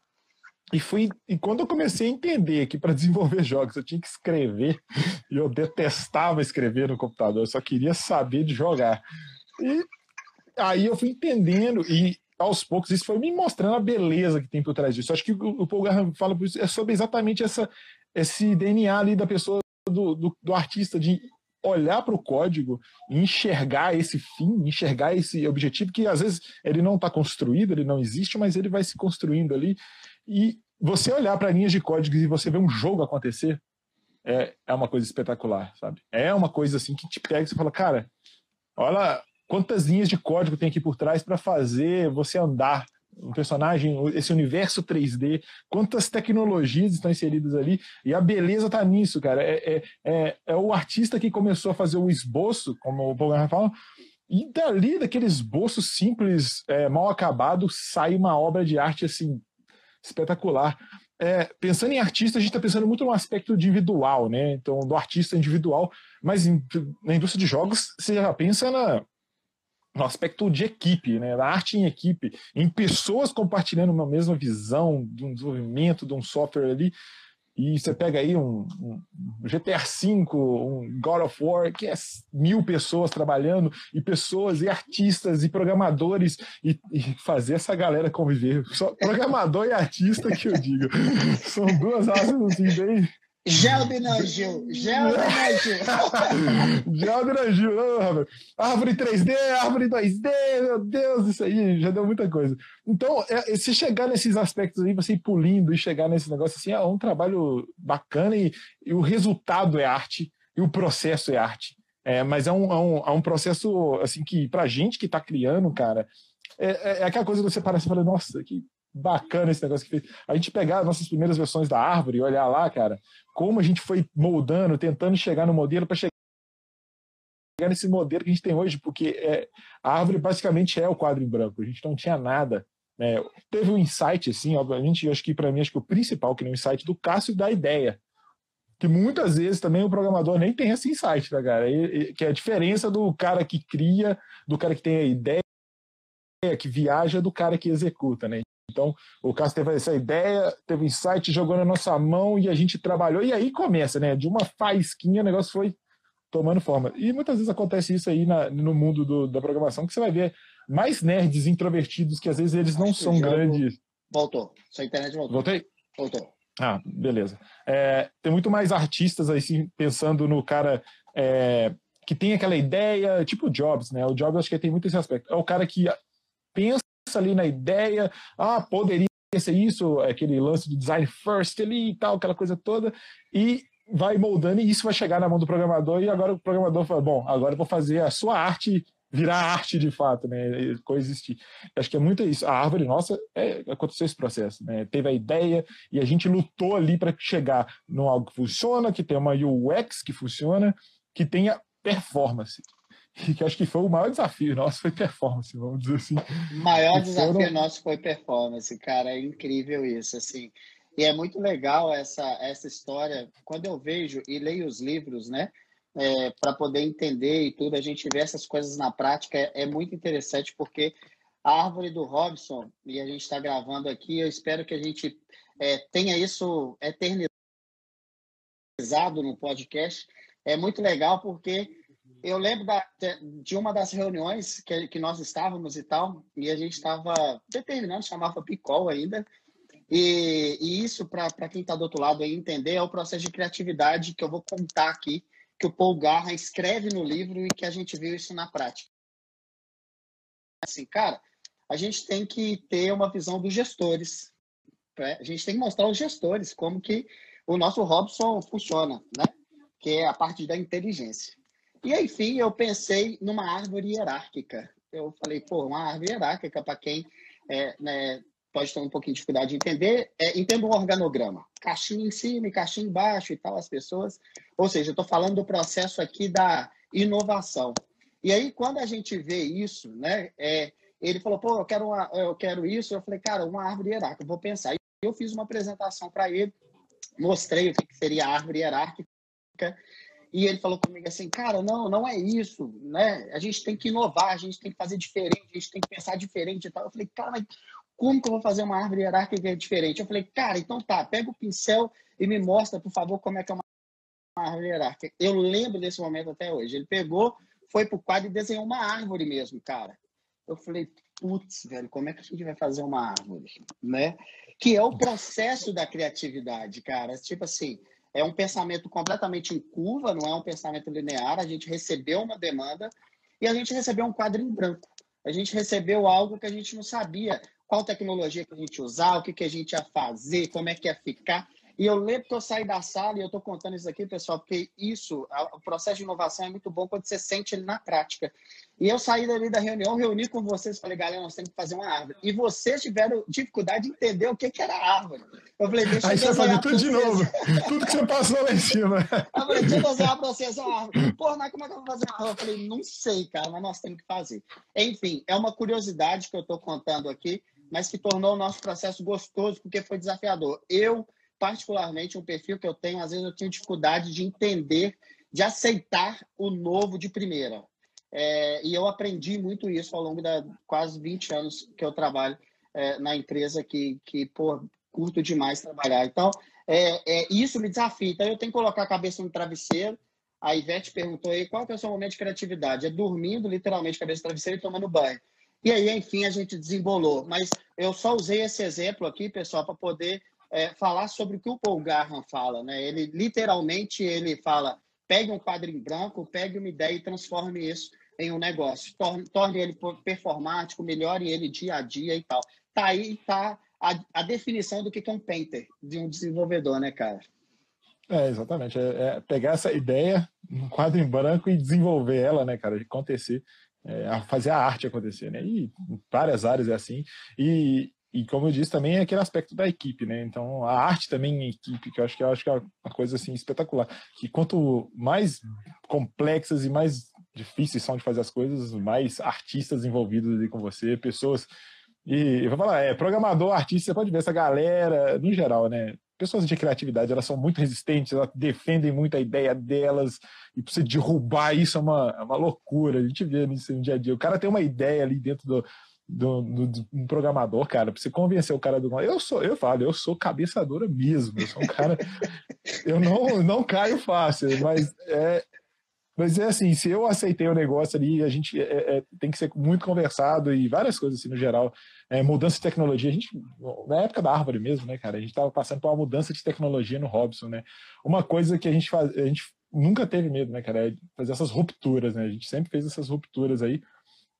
E fui e quando eu comecei a entender que para desenvolver jogos eu tinha que escrever, (laughs) e eu detestava escrever no computador, eu só queria saber de jogar. E aí eu fui entendendo e aos poucos, isso foi me mostrando a beleza que tem por trás disso. Acho que o, o Paul Graham fala por isso, é sobre exatamente essa, esse DNA ali da pessoa, do, do, do artista, de olhar para o código e enxergar esse fim, enxergar esse objetivo, que às vezes ele não está construído, ele não existe, mas ele vai se construindo ali. E você olhar para linhas de código e você ver um jogo acontecer, é, é uma coisa espetacular, sabe? É uma coisa assim que te pega e você fala, cara, olha quantas linhas de código tem aqui por trás para fazer você andar um personagem, esse universo 3D, quantas tecnologias estão inseridas ali, e a beleza está nisso, cara. É, é, é, é, o artista que começou a fazer o esboço, como o Paul fala, E dali, daquele esboço simples, é, mal acabado, sai uma obra de arte assim espetacular. É, pensando em artista, a gente está pensando muito no aspecto individual, né? Então, do artista individual, mas em, na indústria de jogos, você já pensa na, no aspecto de equipe, né? Da arte em equipe, em pessoas compartilhando uma mesma visão de um desenvolvimento de um software ali. E você pega aí um, um GTA V, um God of War, que é mil pessoas trabalhando, e pessoas, e artistas, e programadores, e, e fazer essa galera conviver. Só programador e artista que eu digo. (laughs) São duas asas assim, bem, Geldo Gil. Geldo Gil. (laughs) Geldo Gil. Árvore 3D, árvore 2D, meu Deus, isso aí já deu muita coisa. Então, é, se chegar nesses aspectos aí, você ir pulindo e chegar nesse negócio assim, é um trabalho bacana e, e o resultado é arte e o processo é arte. É, mas é um, é, um, é um processo assim que, pra gente que tá criando, cara, é, é, é aquela coisa que você parece e fala, nossa, que bacana esse negócio que fez. A gente pegar as nossas primeiras versões da árvore e olhar lá, cara, como a gente foi moldando, tentando chegar no modelo para chegar nesse modelo que a gente tem hoje, porque é, a árvore basicamente é o quadro em branco, a gente não tinha nada. Né? Teve um insight, assim, obviamente, eu acho que para mim, acho que o principal, que nem o insight do Cássio da ideia. Que muitas vezes também o programador nem tem esse insight, tá, cara? E, e, que é a diferença do cara que cria, do cara que tem a ideia, que viaja, do cara que executa, né? Então, o Cássio teve essa ideia, teve um insight, jogou na nossa mão e a gente trabalhou. E aí começa, né? De uma faísquinha, o negócio foi tomando forma. E muitas vezes acontece isso aí na, no mundo do, da programação, que você vai ver mais nerds introvertidos, que às vezes eles não são grandes. Voltou. Sua internet voltou. Voltei? Voltou. Ah, beleza. É, tem muito mais artistas aí, sim, pensando no cara é, que tem aquela ideia, tipo o Jobs, né? O Jobs acho que tem muito esse aspecto. É o cara que pensa ali na ideia, ah, poderia ser isso, aquele lance do design first ali e tal, aquela coisa toda, e vai moldando e isso vai chegar na mão do programador e agora o programador fala, bom, agora eu vou fazer a sua arte virar arte de fato, né, coexistir. Acho que é muito isso. A árvore nossa é, aconteceu esse processo, né? Teve a ideia e a gente lutou ali para chegar num algo que funciona, que tenha uma UX que funciona, que tenha performance (laughs) que acho que foi o maior desafio nosso foi performance, vamos dizer assim. O maior desafio foram... nosso foi performance, cara, é incrível isso, assim. E é muito legal essa, essa história, quando eu vejo e leio os livros, né, é, para poder entender e tudo, a gente vê essas coisas na prática, é, é muito interessante, porque a árvore do Robson, e a gente está gravando aqui, eu espero que a gente é, tenha isso eternizado no podcast, é muito legal porque eu lembro da, de uma das reuniões que, que nós estávamos e tal, e a gente estava determinando, chamava Picol ainda, e, e isso, para quem está do outro lado aí entender, é o processo de criatividade que eu vou contar aqui, que o Paul Garra escreve no livro e que a gente viu isso na prática. Assim, cara, a gente tem que ter uma visão dos gestores. Né? A gente tem que mostrar aos gestores como que o nosso Robson funciona, né? que é a parte da inteligência. E, enfim, eu pensei numa árvore hierárquica. Eu falei, pô, uma árvore hierárquica, para quem é, né, pode ter um pouquinho de dificuldade de entender, é, entenda um organograma. Caixinha em cima e caixinha embaixo e tal, as pessoas. Ou seja, eu estou falando do processo aqui da inovação. E aí, quando a gente vê isso, né, é, ele falou, pô, eu quero, uma, eu quero isso. Eu falei, cara, uma árvore hierárquica, vou pensar. E eu fiz uma apresentação para ele, mostrei o que seria a árvore hierárquica e ele falou comigo assim, cara, não, não é isso, né? A gente tem que inovar, a gente tem que fazer diferente, a gente tem que pensar diferente e tal. Eu falei, cara, mas como que eu vou fazer uma árvore hierárquica diferente? Eu falei, cara, então tá, pega o pincel e me mostra, por favor, como é que é uma árvore hierárquica. Eu lembro desse momento até hoje. Ele pegou, foi pro quadro e desenhou uma árvore mesmo, cara. Eu falei, putz, velho, como é que a gente vai fazer uma árvore, né? Que é o processo da criatividade, cara. Tipo assim, é um pensamento completamente em curva, não é um pensamento linear. A gente recebeu uma demanda e a gente recebeu um quadro em branco. A gente recebeu algo que a gente não sabia qual tecnologia que a gente usar, o que, que a gente ia fazer, como é que ia ficar. E eu lembro que eu saí da sala e eu estou contando isso aqui, pessoal, porque isso, o processo de inovação é muito bom quando você sente ele na prática. E eu saí dali da reunião, reuni com vocês, falei, galera, nós temos que fazer uma árvore. E vocês tiveram dificuldade de entender o que, que era árvore. Eu falei, deixa Aí eu você fazer tudo de novo, tudo que você passou lá em cima. Eu falei, deixa eu desenhar para vocês uma árvore. Pô, mas como é que eu vou fazer uma árvore? Eu falei, não sei, cara, mas nós temos que fazer. Enfim, é uma curiosidade que eu estou contando aqui, mas que tornou o nosso processo gostoso, porque foi desafiador. Eu, particularmente, um perfil que eu tenho, às vezes eu tenho dificuldade de entender, de aceitar o novo de primeira. É, e eu aprendi muito isso ao longo da quase 20 anos que eu trabalho é, na empresa que, que pô, curto demais trabalhar. Então, é, é, isso me desafia. Então, eu tenho que colocar a cabeça no travesseiro. A Ivete perguntou aí qual que é o seu momento de criatividade. É dormindo, literalmente, cabeça no travesseiro e tomando banho. E aí, enfim, a gente desembolou. Mas eu só usei esse exemplo aqui, pessoal, para poder é, falar sobre o que o Paul Graham fala. Né? Ele, literalmente, ele fala, pegue um quadro em branco, pegue uma ideia e transforme isso em um negócio. Torne, torne ele performático, melhore ele dia a dia e tal. Tá aí, tá a, a definição do que é um painter, de um desenvolvedor, né, cara? É, exatamente. É, é pegar essa ideia, um quadro em branco e desenvolver ela, né, cara, de acontecer, é, fazer a arte acontecer, né? E várias áreas é assim. E, e como eu disse, também é aquele aspecto da equipe, né? Então, a arte também em equipe, que eu acho que, eu acho que é uma coisa assim espetacular. Que quanto mais complexas e mais difíceis são de fazer as coisas, mais artistas envolvidos ali com você, pessoas. E eu vou falar, é, programador, artista, você pode ver essa galera, no geral, né? Pessoas de criatividade, elas são muito resistentes, elas defendem muito a ideia delas, e pra você derrubar isso é uma, é uma loucura. A gente vê nisso no dia a dia. O cara tem uma ideia ali dentro do, do, do, um programador, cara, pra você convencer o cara do. Eu sou, eu falo, eu sou cabeçadora mesmo. Eu sou um cara. (laughs) eu não, não caio fácil, mas é, mas é assim, se eu aceitei o negócio ali, a gente é, é, tem que ser muito conversado e várias coisas assim no geral. É, mudança de tecnologia, a gente, na época da árvore mesmo, né, cara, a gente estava passando por uma mudança de tecnologia no Robson, né? Uma coisa que a gente faz, a gente nunca teve medo, né, cara, é fazer essas rupturas, né? A gente sempre fez essas rupturas aí.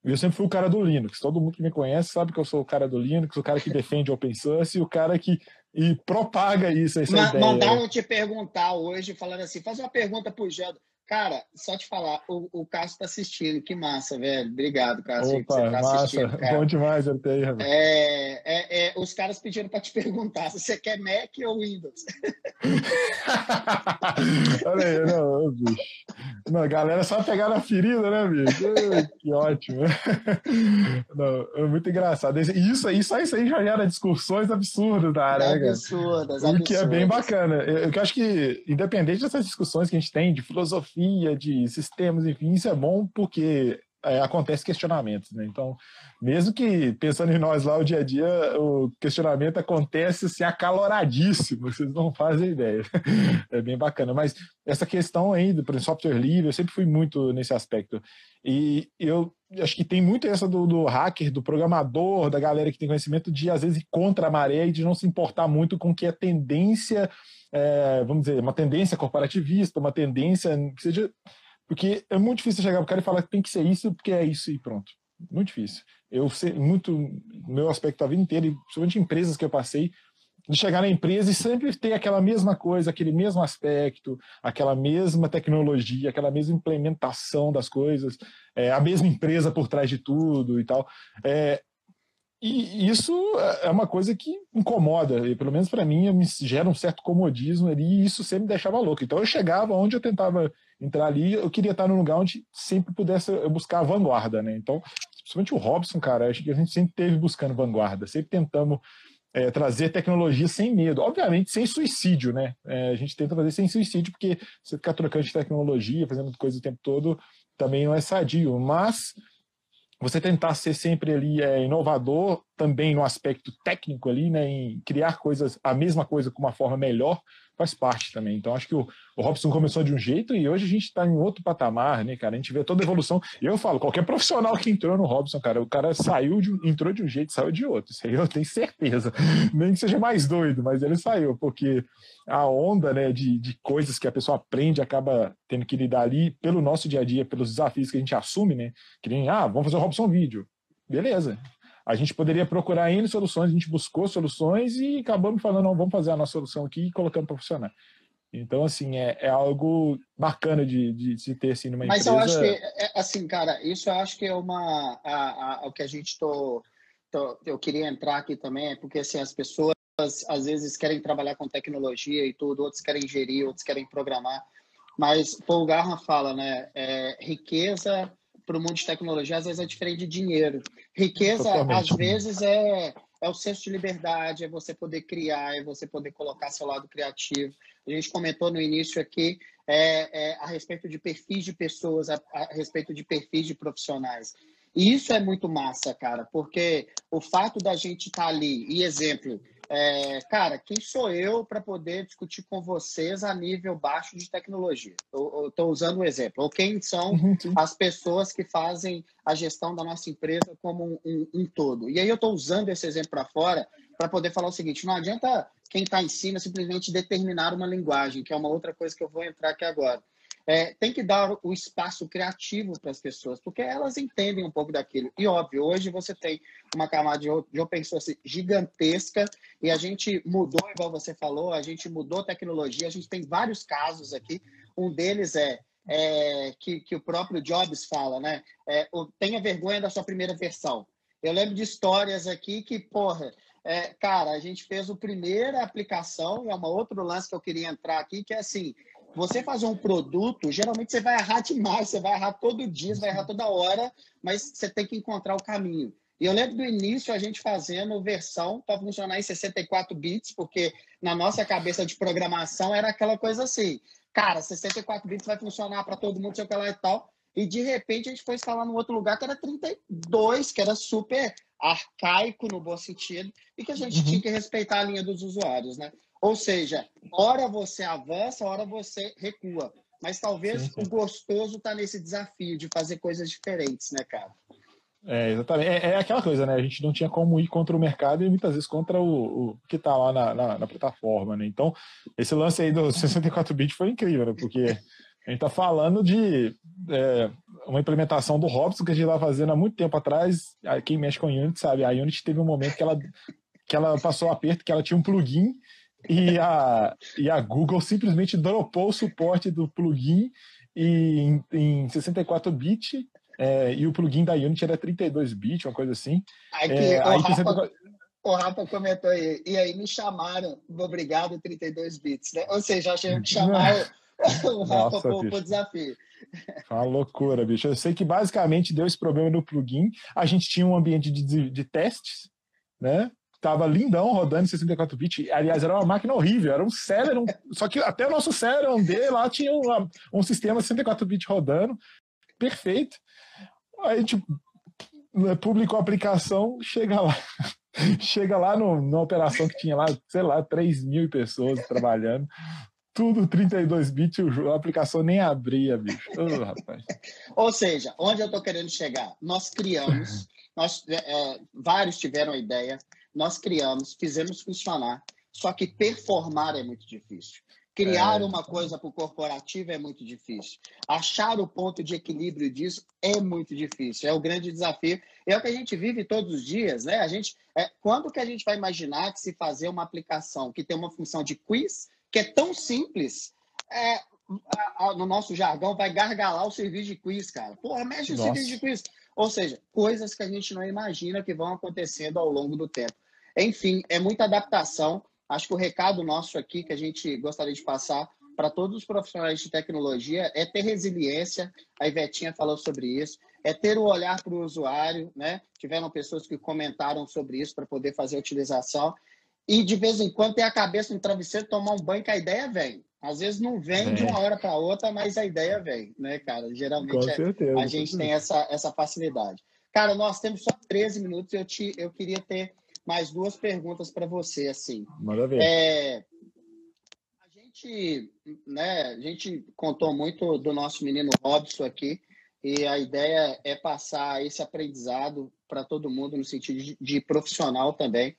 Eu sempre fui o cara do Linux. Todo mundo que me conhece sabe que eu sou o cara do Linux, o cara que defende open source e o cara que e propaga isso. Essa Ma ideia. Mandaram te perguntar hoje, falando assim, faz uma pergunta pro Geldo. Cara, só te falar, o, o Cássio tá assistindo, que massa, velho. Obrigado, Cássio, Opa, você tá massa. (laughs) Bom demais, eu tenho. É, é, é, os caras pediram para te (laughs) perguntar se você quer Mac ou Windows. (laughs) Olha aí, não, bicho. Não, a galera só pegar na ferida, né, bicho? que ótimo. Não, é muito engraçado. Isso aí, só isso aí já gera discussões absurdas da área, né, absurdas, O que é bem bacana. Eu, eu acho que, independente dessas discussões que a gente tem de filosofia, filosofia, de sistemas, enfim, isso é bom porque é, acontece questionamentos, né? Então, mesmo que pensando em nós lá o dia a dia, o questionamento acontece assim acaloradíssimo, vocês não fazem ideia. É bem bacana. Mas essa questão ainda, por exemplo, software livre, eu sempre fui muito nesse aspecto. E eu acho que tem muito essa do, do hacker, do programador, da galera que tem conhecimento de às vezes ir contra a maré e de não se importar muito com que é tendência é, vamos dizer, uma tendência corporativista, uma tendência que seja. Porque é muito difícil chegar para o cara e falar que tem que ser isso porque é isso e pronto. Muito difícil. Eu sei muito, meu aspecto a vida inteira, principalmente empresas que eu passei, de chegar na empresa e sempre ter aquela mesma coisa, aquele mesmo aspecto, aquela mesma tecnologia, aquela mesma implementação das coisas, é, a mesma empresa por trás de tudo e tal. É, e isso é uma coisa que incomoda, e pelo menos para mim me gera um certo comodismo ali, e isso sempre me deixava louco. Então eu chegava onde eu tentava entrar ali, eu queria estar num lugar onde sempre pudesse buscar a vanguarda, né? Então, principalmente o Robson, cara, acho que a gente sempre teve buscando vanguarda, sempre tentamos é, trazer tecnologia sem medo, obviamente sem suicídio, né? É, a gente tenta fazer sem suicídio, porque você ficar trocando de tecnologia, fazendo coisa o tempo todo, também não é sadio, mas você tentar ser sempre ali é, inovador também no aspecto técnico ali, né, em criar coisas, a mesma coisa com uma forma melhor, faz parte também. Então, acho que o, o Robson começou de um jeito e hoje a gente está em outro patamar, né, cara? A gente vê toda a evolução. E eu falo, qualquer profissional que entrou no Robson, cara, o cara saiu de, entrou de um jeito, saiu de outro. Isso aí eu tenho certeza. (laughs) Nem que seja mais doido, mas ele saiu, porque a onda, né, de, de coisas que a pessoa aprende acaba tendo que lidar ali pelo nosso dia a dia, pelos desafios que a gente assume, né? Que nem, ah, vamos fazer o Robson vídeo. Beleza. A gente poderia procurar N soluções, a gente buscou soluções e acabamos falando, não, vamos fazer a nossa solução aqui e colocando para funcionar. Então, assim, é, é algo bacana de, de ter assim numa Mas empresa. Mas eu acho que, é, assim, cara, isso eu acho que é uma. A, a, o que a gente tô, tô, Eu queria entrar aqui também, é porque assim, as pessoas às vezes querem trabalhar com tecnologia e tudo, outros querem gerir, outros querem programar. Mas Paul Garra fala, né? É, riqueza para o mundo de tecnologia às vezes é diferente de dinheiro. Riqueza, Totalmente. às vezes, é, é o senso de liberdade, é você poder criar, é você poder colocar seu lado criativo. A gente comentou no início aqui é, é, a respeito de perfis de pessoas, a, a respeito de perfis de profissionais. E isso é muito massa, cara, porque o fato da gente estar tá ali, e exemplo, é, cara, quem sou eu para poder discutir com vocês a nível baixo de tecnologia? Eu estou usando um exemplo. Ou quem são uhum, as pessoas que fazem a gestão da nossa empresa como um, um, um todo? E aí eu estou usando esse exemplo para fora para poder falar o seguinte: não adianta quem está em cima simplesmente determinar uma linguagem, que é uma outra coisa que eu vou entrar aqui agora é, tem que dar o espaço criativo para as pessoas, porque elas entendem um pouco daquilo. E óbvio, hoje você tem uma camada de, de open source gigantesca e a gente mudou, igual você falou, a gente mudou tecnologia, a gente tem vários casos aqui. Um deles é, é que, que o próprio Jobs fala, né? É, tenha vergonha da sua primeira versão. Eu lembro de histórias aqui que, porra, é, cara, a gente fez a primeira aplicação, e é um outro lance que eu queria entrar aqui, que é assim, você fazer um produto, geralmente você vai errar demais, você vai errar todo dia, você vai errar toda hora, mas você tem que encontrar o caminho. E eu lembro do início a gente fazendo versão para funcionar em 64 bits, porque na nossa cabeça de programação era aquela coisa assim, cara, 64 bits vai funcionar para todo mundo, sei o que lá e tal. E de repente a gente foi escalar num outro lugar que era 32, que era super arcaico no bom sentido, e que a gente uhum. tinha que respeitar a linha dos usuários, né? Ou seja, hora você avança, hora você recua. Mas talvez sim, sim. o gostoso está nesse desafio de fazer coisas diferentes, né, cara? É, exatamente. É, é, aquela coisa, né? A gente não tinha como ir contra o mercado e muitas vezes contra o, o que está lá na, na, na, plataforma, né? Então, esse lance aí do (laughs) 64-bit foi incrível, né? Porque a gente está falando de é, uma implementação do Robson que a gente estava fazendo há muito tempo atrás. Quem mexe com a Unity sabe, a Unity teve um momento que ela, que ela passou aperto, que ela tinha um plugin e a, e a Google simplesmente dropou o suporte do plugin em, em 64-bit é, e o plugin da Unity era 32-bit, uma coisa assim. Aqui, é, o, aí Rafa, 64... o Rafa comentou aí, e aí me chamaram do Obrigado 32 bits, né? Ou seja, achei que chamaram (laughs) o Rafa para o desafio. Uma loucura, bicho. Eu sei que basicamente deu esse problema no plugin. A gente tinha um ambiente de, de testes, né? Tava lindão rodando em 64 bits. Aliás, era uma máquina horrível, era um Celeron. Só que até o nosso Celeron D lá tinha um, um sistema 64 bits rodando. Perfeito. Aí, tipo, publicou a aplicação, chega lá. (laughs) chega lá no, numa operação que tinha lá, sei lá, 3 mil pessoas trabalhando. Tudo 32 bits, a aplicação nem abria, bicho. Oh. Ou seja, onde eu estou querendo chegar? Nós criamos, nós, é, é, vários tiveram a ideia, nós criamos, fizemos funcionar, só que performar é muito difícil. Criar é. uma coisa para o corporativo é muito difícil. Achar o ponto de equilíbrio disso é muito difícil. É o grande desafio. É o que a gente vive todos os dias, né? A gente, é, quando que a gente vai imaginar que se fazer uma aplicação que tem uma função de quiz, que é tão simples, é, a, a, no nosso jargão, vai gargalar o serviço de quiz, cara. Porra, mexe o serviço de quiz. Ou seja, coisas que a gente não imagina que vão acontecendo ao longo do tempo. Enfim, é muita adaptação. Acho que o recado nosso aqui que a gente gostaria de passar para todos os profissionais de tecnologia é ter resiliência. A Ivetinha falou sobre isso. É ter o olhar para o usuário, né? Tiveram pessoas que comentaram sobre isso para poder fazer a utilização. E de vez em quando ter a cabeça no travesseiro, tomar um banho, que a ideia vem. Às vezes não vem é. de uma hora para outra, mas a ideia vem, né, cara? Geralmente é, a gente tem essa, essa facilidade. Cara, nós temos só 13 minutos. Eu, te, eu queria ter mais duas perguntas para você, assim. Maravilha. É, a gente, né, a gente contou muito do nosso menino Robson aqui e a ideia é passar esse aprendizado para todo mundo no sentido de, de profissional também.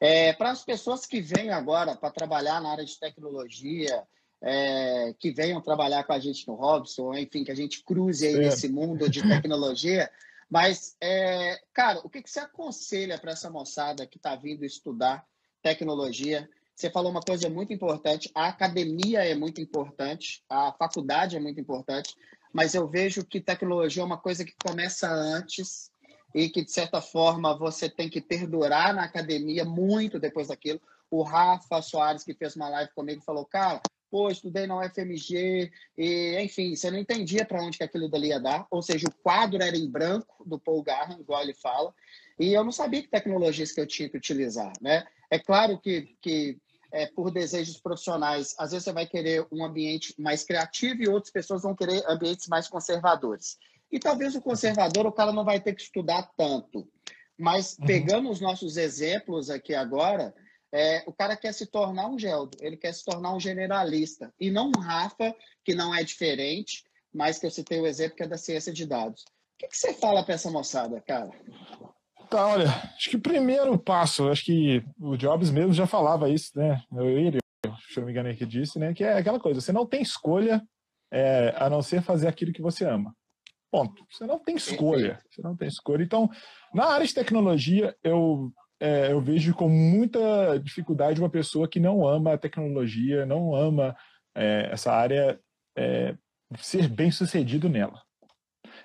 É, para as pessoas que vêm agora para trabalhar na área de tecnologia, é, que venham trabalhar com a gente no Robson, enfim, que a gente cruze aí é. nesse mundo de tecnologia, (laughs) Mas, é, cara, o que, que você aconselha para essa moçada que está vindo estudar tecnologia? Você falou uma coisa muito importante: a academia é muito importante, a faculdade é muito importante, mas eu vejo que tecnologia é uma coisa que começa antes e que, de certa forma, você tem que perdurar na academia muito depois daquilo. O Rafa Soares, que fez uma live comigo, falou: Cara, pô, estudei na UFMG, e, enfim, você não entendia para onde que aquilo dali ia dar, ou seja, o quadro era em branco do Paul Garran, igual ele fala, e eu não sabia que tecnologias que eu tinha que utilizar, né? É claro que, que é, por desejos profissionais, às vezes você vai querer um ambiente mais criativo e outras pessoas vão querer ambientes mais conservadores. E talvez o conservador, o cara não vai ter que estudar tanto. Mas uhum. pegando os nossos exemplos aqui agora, é, o cara quer se tornar um geldo, ele quer se tornar um generalista, e não um Rafa, que não é diferente, mas que eu citei o exemplo que é da ciência de dados. O que, que você fala para essa moçada, cara? Tá, olha, acho que o primeiro passo, acho que o Jobs mesmo já falava isso, né? Eu, ele, se eu não me engano, é que disse, né? Que é aquela coisa, você não tem escolha é, a não ser fazer aquilo que você ama. Ponto. Você não tem escolha. Você não tem escolha. Então, na área de tecnologia, eu é, eu vejo com muita dificuldade uma pessoa que não ama a tecnologia, não ama é, essa área, é, ser bem sucedido nela.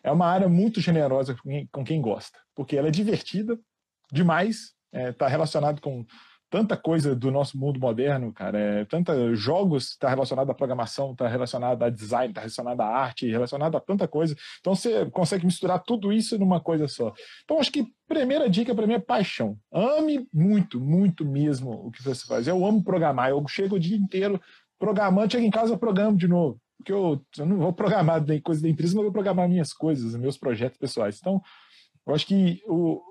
É uma área muito generosa com quem, com quem gosta, porque ela é divertida demais, está é, relacionado com tanta coisa do nosso mundo moderno, cara. É, tanta jogos está relacionado à programação, está relacionado a design, está relacionado à arte, relacionado a tanta coisa. Então você consegue misturar tudo isso numa coisa só. Então acho que primeira dica para mim é paixão. Ame muito, muito mesmo o que você faz. Eu amo programar. Eu chego o dia inteiro programando, chego em casa programo de novo. Porque eu, eu não vou programar coisa da empresa, mas eu vou programar minhas coisas, meus projetos pessoais. Então, eu acho que o,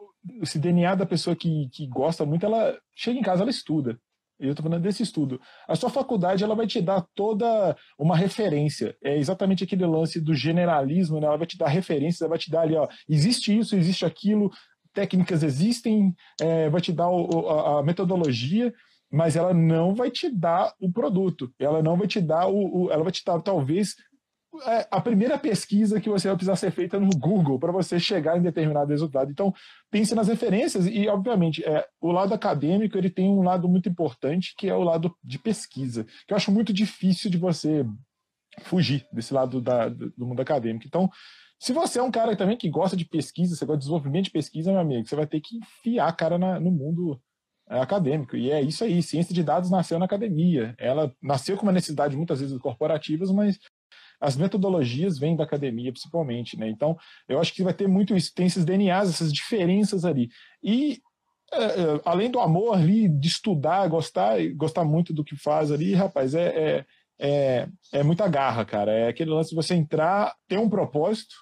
esse DNA da pessoa que, que gosta muito, ela chega em casa, ela estuda. Eu estou falando desse estudo. A sua faculdade ela vai te dar toda uma referência. É exatamente aquele lance do generalismo, né? ela vai te dar referências, ela vai te dar ali, ó, existe isso, existe aquilo, técnicas existem, é, vai te dar o, a, a, metodologia, mas ela não vai te dar o produto. Ela não vai te dar o, o ela vai te dar talvez a primeira pesquisa que você vai precisar ser feita no Google para você chegar em determinado resultado. Então, pense nas referências e, obviamente, é, o lado acadêmico ele tem um lado muito importante que é o lado de pesquisa, que eu acho muito difícil de você fugir desse lado da, do mundo acadêmico. Então, se você é um cara também que gosta de pesquisa, você gosta de desenvolvimento de pesquisa, meu amigo, você vai ter que enfiar a cara na, no mundo é, acadêmico. E é isso aí, ciência de dados nasceu na academia. Ela nasceu com uma necessidade muitas vezes corporativas, mas as metodologias vêm da academia, principalmente, né? Então, eu acho que vai ter muito isso, tem esses DNAs, essas diferenças ali. E é, é, além do amor ali, de estudar, gostar, gostar muito do que faz ali, rapaz, é, é, é, é muita garra, cara. É aquele lance de você entrar, ter um propósito,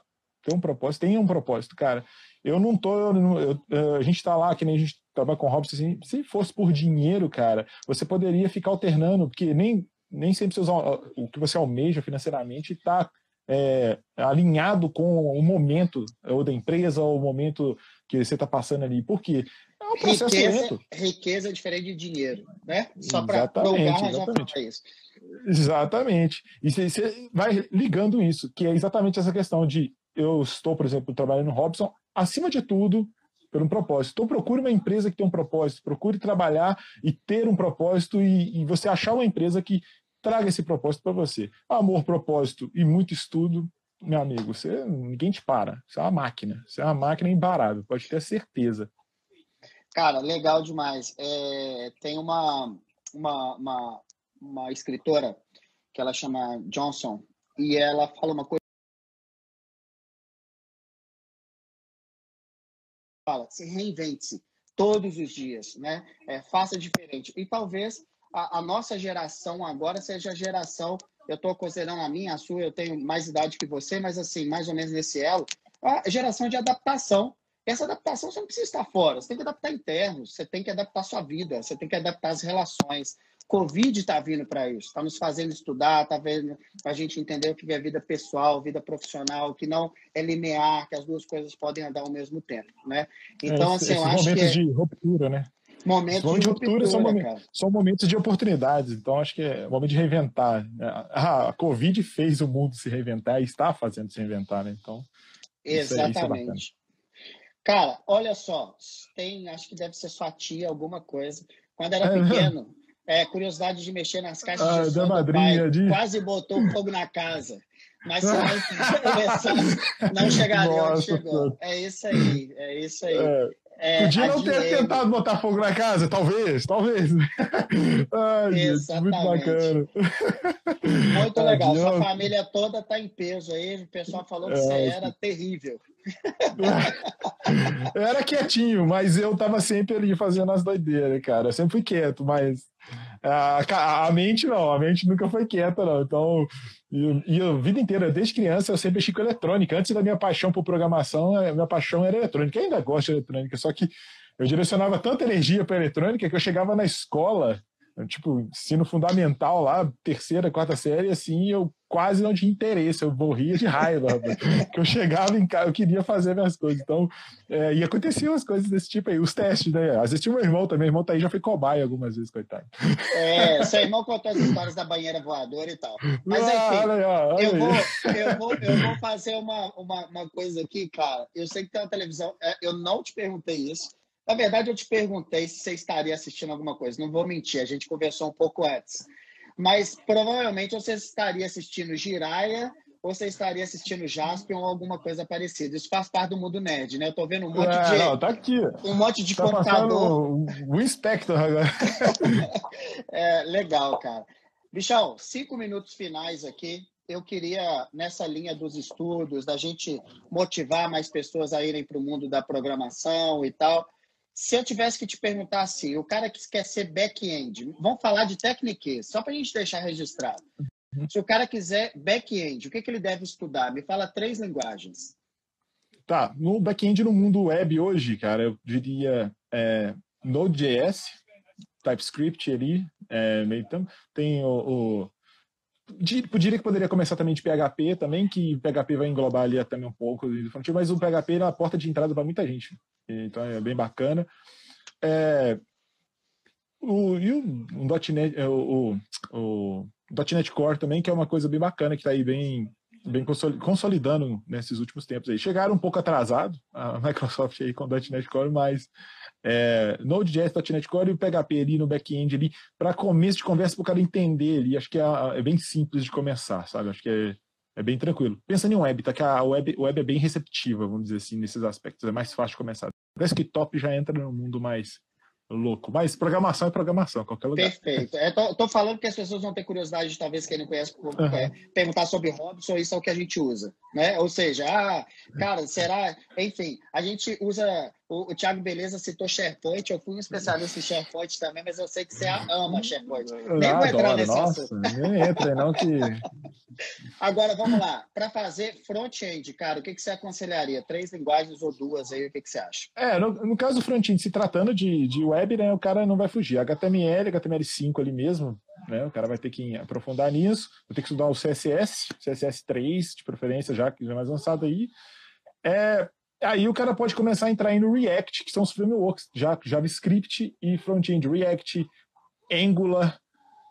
ter um propósito, tem um propósito, cara. Eu não tô, eu, eu, a gente tá lá, que nem a gente trabalha com Robson, assim, se fosse por dinheiro, cara, você poderia ficar alternando, porque nem nem sempre você o que você almeja financeiramente está é, alinhado com o momento ou da empresa ou o momento que você está passando ali. Por quê? É um processo riqueza, lento. Riqueza é diferente de dinheiro, né? Só para exatamente, exatamente. isso. Exatamente. E você, você vai ligando isso, que é exatamente essa questão de eu estou, por exemplo, trabalhando no Robson, acima de tudo, por um propósito. Então procure uma empresa que tem um propósito, procure trabalhar e ter um propósito e, e você achar uma empresa que traga esse propósito para você. Amor, propósito e muito estudo, meu amigo, você, ninguém te para. Você é uma máquina. Você é uma máquina imparável, pode ter certeza. Cara, legal demais. É, tem uma, uma, uma, uma escritora que ela chama Johnson e ela fala uma coisa. Fala, se reinvente-se todos os dias, né? É, faça diferente. E talvez a, a nossa geração agora seja a geração, eu estou considerando a minha, a sua, eu tenho mais idade que você, mas assim, mais ou menos nesse elo, a geração de adaptação. Essa adaptação você não precisa estar fora, você tem que adaptar interno, você tem que adaptar sua vida, você tem que adaptar as relações. Covid está vindo para isso, está nos fazendo estudar, está vendo a gente entender o que é vida pessoal, vida profissional, que não é linear, que as duas coisas podem andar ao mesmo tempo, né? Então, é, assim, eu acho que... momentos de ruptura, né? Momentos de ruptura, são, momentos, são, momentos de oportunidades, então acho que é momento de reinventar. A, a Covid fez o mundo se reinventar e está fazendo se reinventar, né? Então. Exatamente. Cara, olha só, tem, acho que deve ser sua tia, alguma coisa. Quando era é, pequeno, é, curiosidade de mexer nas caixas ah, de som madrinha, pai, de... quase botou fogo na casa. Mas (laughs) se não não chegaria Nossa, onde chegou. É isso aí, é isso aí. É. É, Podia não ter Diego... tentado botar fogo na casa, talvez, talvez. (laughs) Ai, gente, muito bacana. Muito (laughs) legal. Sua família toda está em peso aí. O pessoal falou que é, você era terrível. (laughs) Era quietinho, mas eu tava sempre ali fazendo as doideiras, cara. Eu sempre fui quieto, mas a, a mente não, a mente nunca foi quieta, não. Então, e, a vida inteira, desde criança, eu sempre mexi com eletrônica. Antes da minha paixão por programação, a minha paixão era eletrônica. Eu ainda gosto de eletrônica, só que eu direcionava tanta energia para eletrônica que eu chegava na escola tipo, ensino fundamental lá, terceira, quarta série, assim, eu quase não tinha interesse, eu morria de raiva, (laughs) que eu chegava em casa, eu queria fazer minhas coisas, então, é, e aconteciam as coisas desse tipo aí, os testes, né, às vezes tinha meu irmão também, meu irmão tá aí, já foi cobaia algumas vezes, coitado. É, seu irmão contou as histórias da banheira voadora e tal, mas ah, enfim, olha, olha eu, vou, eu, vou, eu vou fazer uma, uma, uma coisa aqui, cara, eu sei que tem uma televisão, é, eu não te perguntei isso, na verdade, eu te perguntei se você estaria assistindo alguma coisa. Não vou mentir, a gente conversou um pouco antes. Mas provavelmente você estaria assistindo Jiraya ou você estaria assistindo Jaspion ou alguma coisa parecida. Isso faz parte do mundo nerd, né? Eu tô vendo um monte é, de. Não, tá aqui. Um monte de tá computador. O Inspector agora. (laughs) é, legal, cara. Bichão, cinco minutos finais aqui. Eu queria, nessa linha dos estudos, da gente motivar mais pessoas a irem para o mundo da programação e tal. Se eu tivesse que te perguntar assim, o cara que quer ser back-end, vamos falar de técnica, só para a gente deixar registrado. Uhum. Se o cara quiser back-end, o que, que ele deve estudar? Me fala três linguagens. Tá, no back-end no mundo web hoje, cara, eu diria é, Node.js, TypeScript ali, é, meio tam, tem o, o diria que poderia começar também de PHP também, que PHP vai englobar ali também um pouco mas o PHP é a porta de entrada para muita gente. Então é bem bacana. É, o, e o, .NET, é, o, o, o .NET Core também, que é uma coisa bem bacana, que está aí bem, bem consolidando nesses últimos tempos aí. Chegaram um pouco atrasado a (laughs) Microsoft aí com o .NET Core, mas é, Node.js, .NET Core e o PHP ali no back-end ali, para começo de conversa, para o cara entender ali, acho que é, é, bem simples de começar, sabe? Acho que é, é bem tranquilo. Pensando em web, tá? Que a web, web é bem receptiva, vamos dizer assim, nesses aspectos. É mais fácil de começar. Desktop já entra no mundo mais louco. Mas programação é programação, qualquer lugar. Perfeito. É, tô, tô, falando que as pessoas vão ter curiosidade, de, talvez quem não conhece, uhum. é, perguntar sobre Robson, isso é o que a gente usa. Né? Ou seja, ah, cara, será. Enfim, a gente usa. O, o Thiago Beleza citou SharePoint, eu fui um especialista em SharePoint também, mas eu sei que você ama SharePoint. Nem vou entrar nesse nossa, assunto. Nem entra, não que. (laughs) Agora, vamos lá. Para fazer front-end, cara, o que, que você aconselharia? Três linguagens ou duas aí, o que, que você acha? É, no, no caso do front-end, se tratando de, de web, né, o cara não vai fugir. HTML, HTML5 ali mesmo, né, o cara vai ter que aprofundar nisso, vai ter que estudar o CSS, CSS3, de preferência, já que já é mais avançado aí. É, aí o cara pode começar a entrar aí no React, que são os frameworks, já, JavaScript e front-end. React, Angular,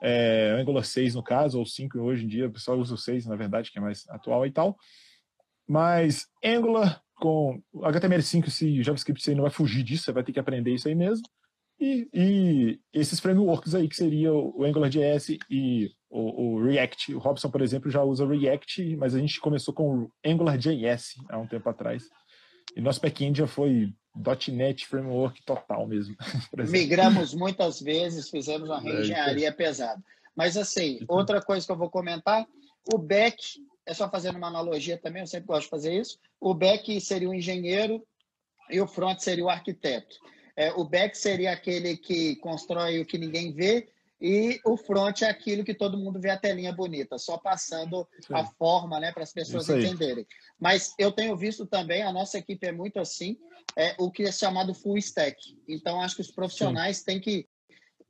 é, Angular 6 no caso, ou 5 hoje em dia, o pessoal usa o 6, na verdade, que é mais atual e tal. Mas Angular com HTML5 e JavaScript você não vai fugir disso, você vai ter que aprender isso aí mesmo. E, e esses frameworks aí, que seria o AngularJS e o, o, React. O Robson, por exemplo, já usa React, mas a gente começou com o AngularJS há um tempo atrás. E nosso backend já foi .NET Framework total mesmo. (laughs) Migramos muitas vezes, fizemos uma é, reengenharia é, pesada. Mas assim, outra coisa que eu vou comentar, o back, é só fazendo uma analogia também, eu sempre gosto de fazer isso, o back seria o engenheiro e o front seria o arquiteto. É, o back seria aquele que constrói o que ninguém vê e o front é aquilo que todo mundo vê a telinha bonita, só passando a forma né, para as pessoas entenderem. Mas eu tenho visto também, a nossa equipe é muito assim, é, o que é chamado full stack. Então, acho que os profissionais Sim. têm que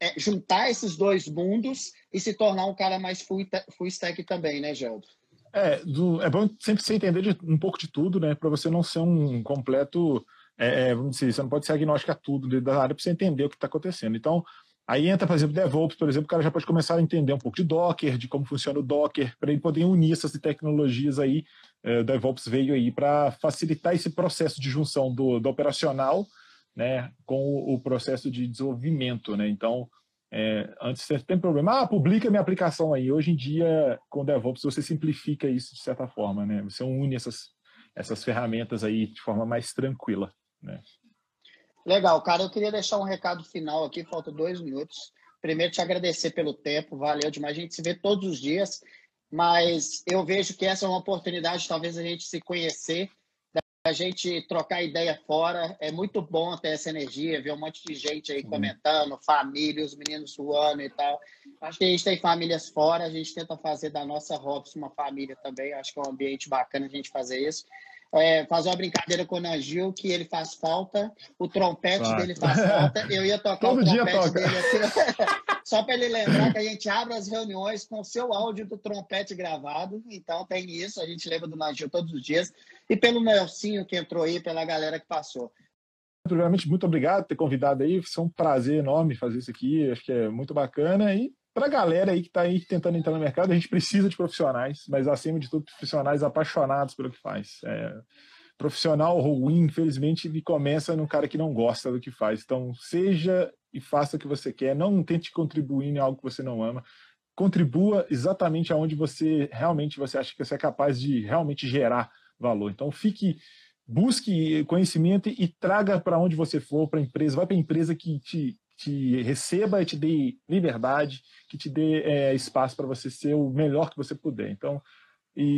é, juntar esses dois mundos e se tornar um cara mais full, full stack também, né, Geldo? É, do, é bom sempre você entender de, um pouco de tudo, né? Para você não ser um completo. É, é, vamos dizer, você não pode ser agnóstico a tudo da área para você entender o que está acontecendo. Então, Aí entra, por exemplo, DevOps, por exemplo, o cara já pode começar a entender um pouco de Docker, de como funciona o Docker, para ele poder unir essas tecnologias aí. O DevOps veio aí para facilitar esse processo de junção do, do operacional né, com o, o, processo de desenvolvimento. Né? Então, é, antes você tem problema, ah, publica minha aplicação aí. Hoje em dia, com o DevOps, você simplifica isso de certa forma, né? Você une essas, essas ferramentas aí de forma mais tranquila, né? Legal, cara. Eu queria deixar um recado final aqui, falta dois minutos. Primeiro, te agradecer pelo tempo, valeu demais. A gente se vê todos os dias, mas eu vejo que essa é uma oportunidade, talvez, a gente se conhecer a gente trocar ideia fora. É muito bom ter essa energia, ver um monte de gente aí comentando, família, os meninos suando e tal. Acho que a gente tem famílias fora, a gente tenta fazer da nossa Robson uma família também. Acho que é um ambiente bacana a gente fazer isso. É, fazer uma brincadeira com o Nagil, que ele faz falta, o trompete claro. dele faz falta. Eu ia tocar Todo o trompete dele aqui. (laughs) Só para ele lembrar que a gente abre as reuniões com o seu áudio do trompete gravado. Então tem isso, a gente lembra do Nagil todos os dias. E pelo Nelsinho que entrou aí, pela galera que passou. Primeiramente, muito obrigado por ter convidado aí. Foi um prazer enorme fazer isso aqui. Acho que é muito bacana. E para a galera aí que está aí tentando entrar no mercado, a gente precisa de profissionais, mas acima de tudo, profissionais apaixonados pelo que faz. É, profissional ruim, infelizmente, ele começa no cara que não gosta do que faz. Então, seja e faça o que você quer, não tente contribuir em algo que você não ama. Contribua exatamente aonde você realmente você acha que você é capaz de realmente gerar valor. Então, fique, busque conhecimento e traga para onde você for, para a empresa, vai para a empresa que te, te receba e te dê liberdade, que te dê é, espaço para você ser o melhor que você puder. Então, e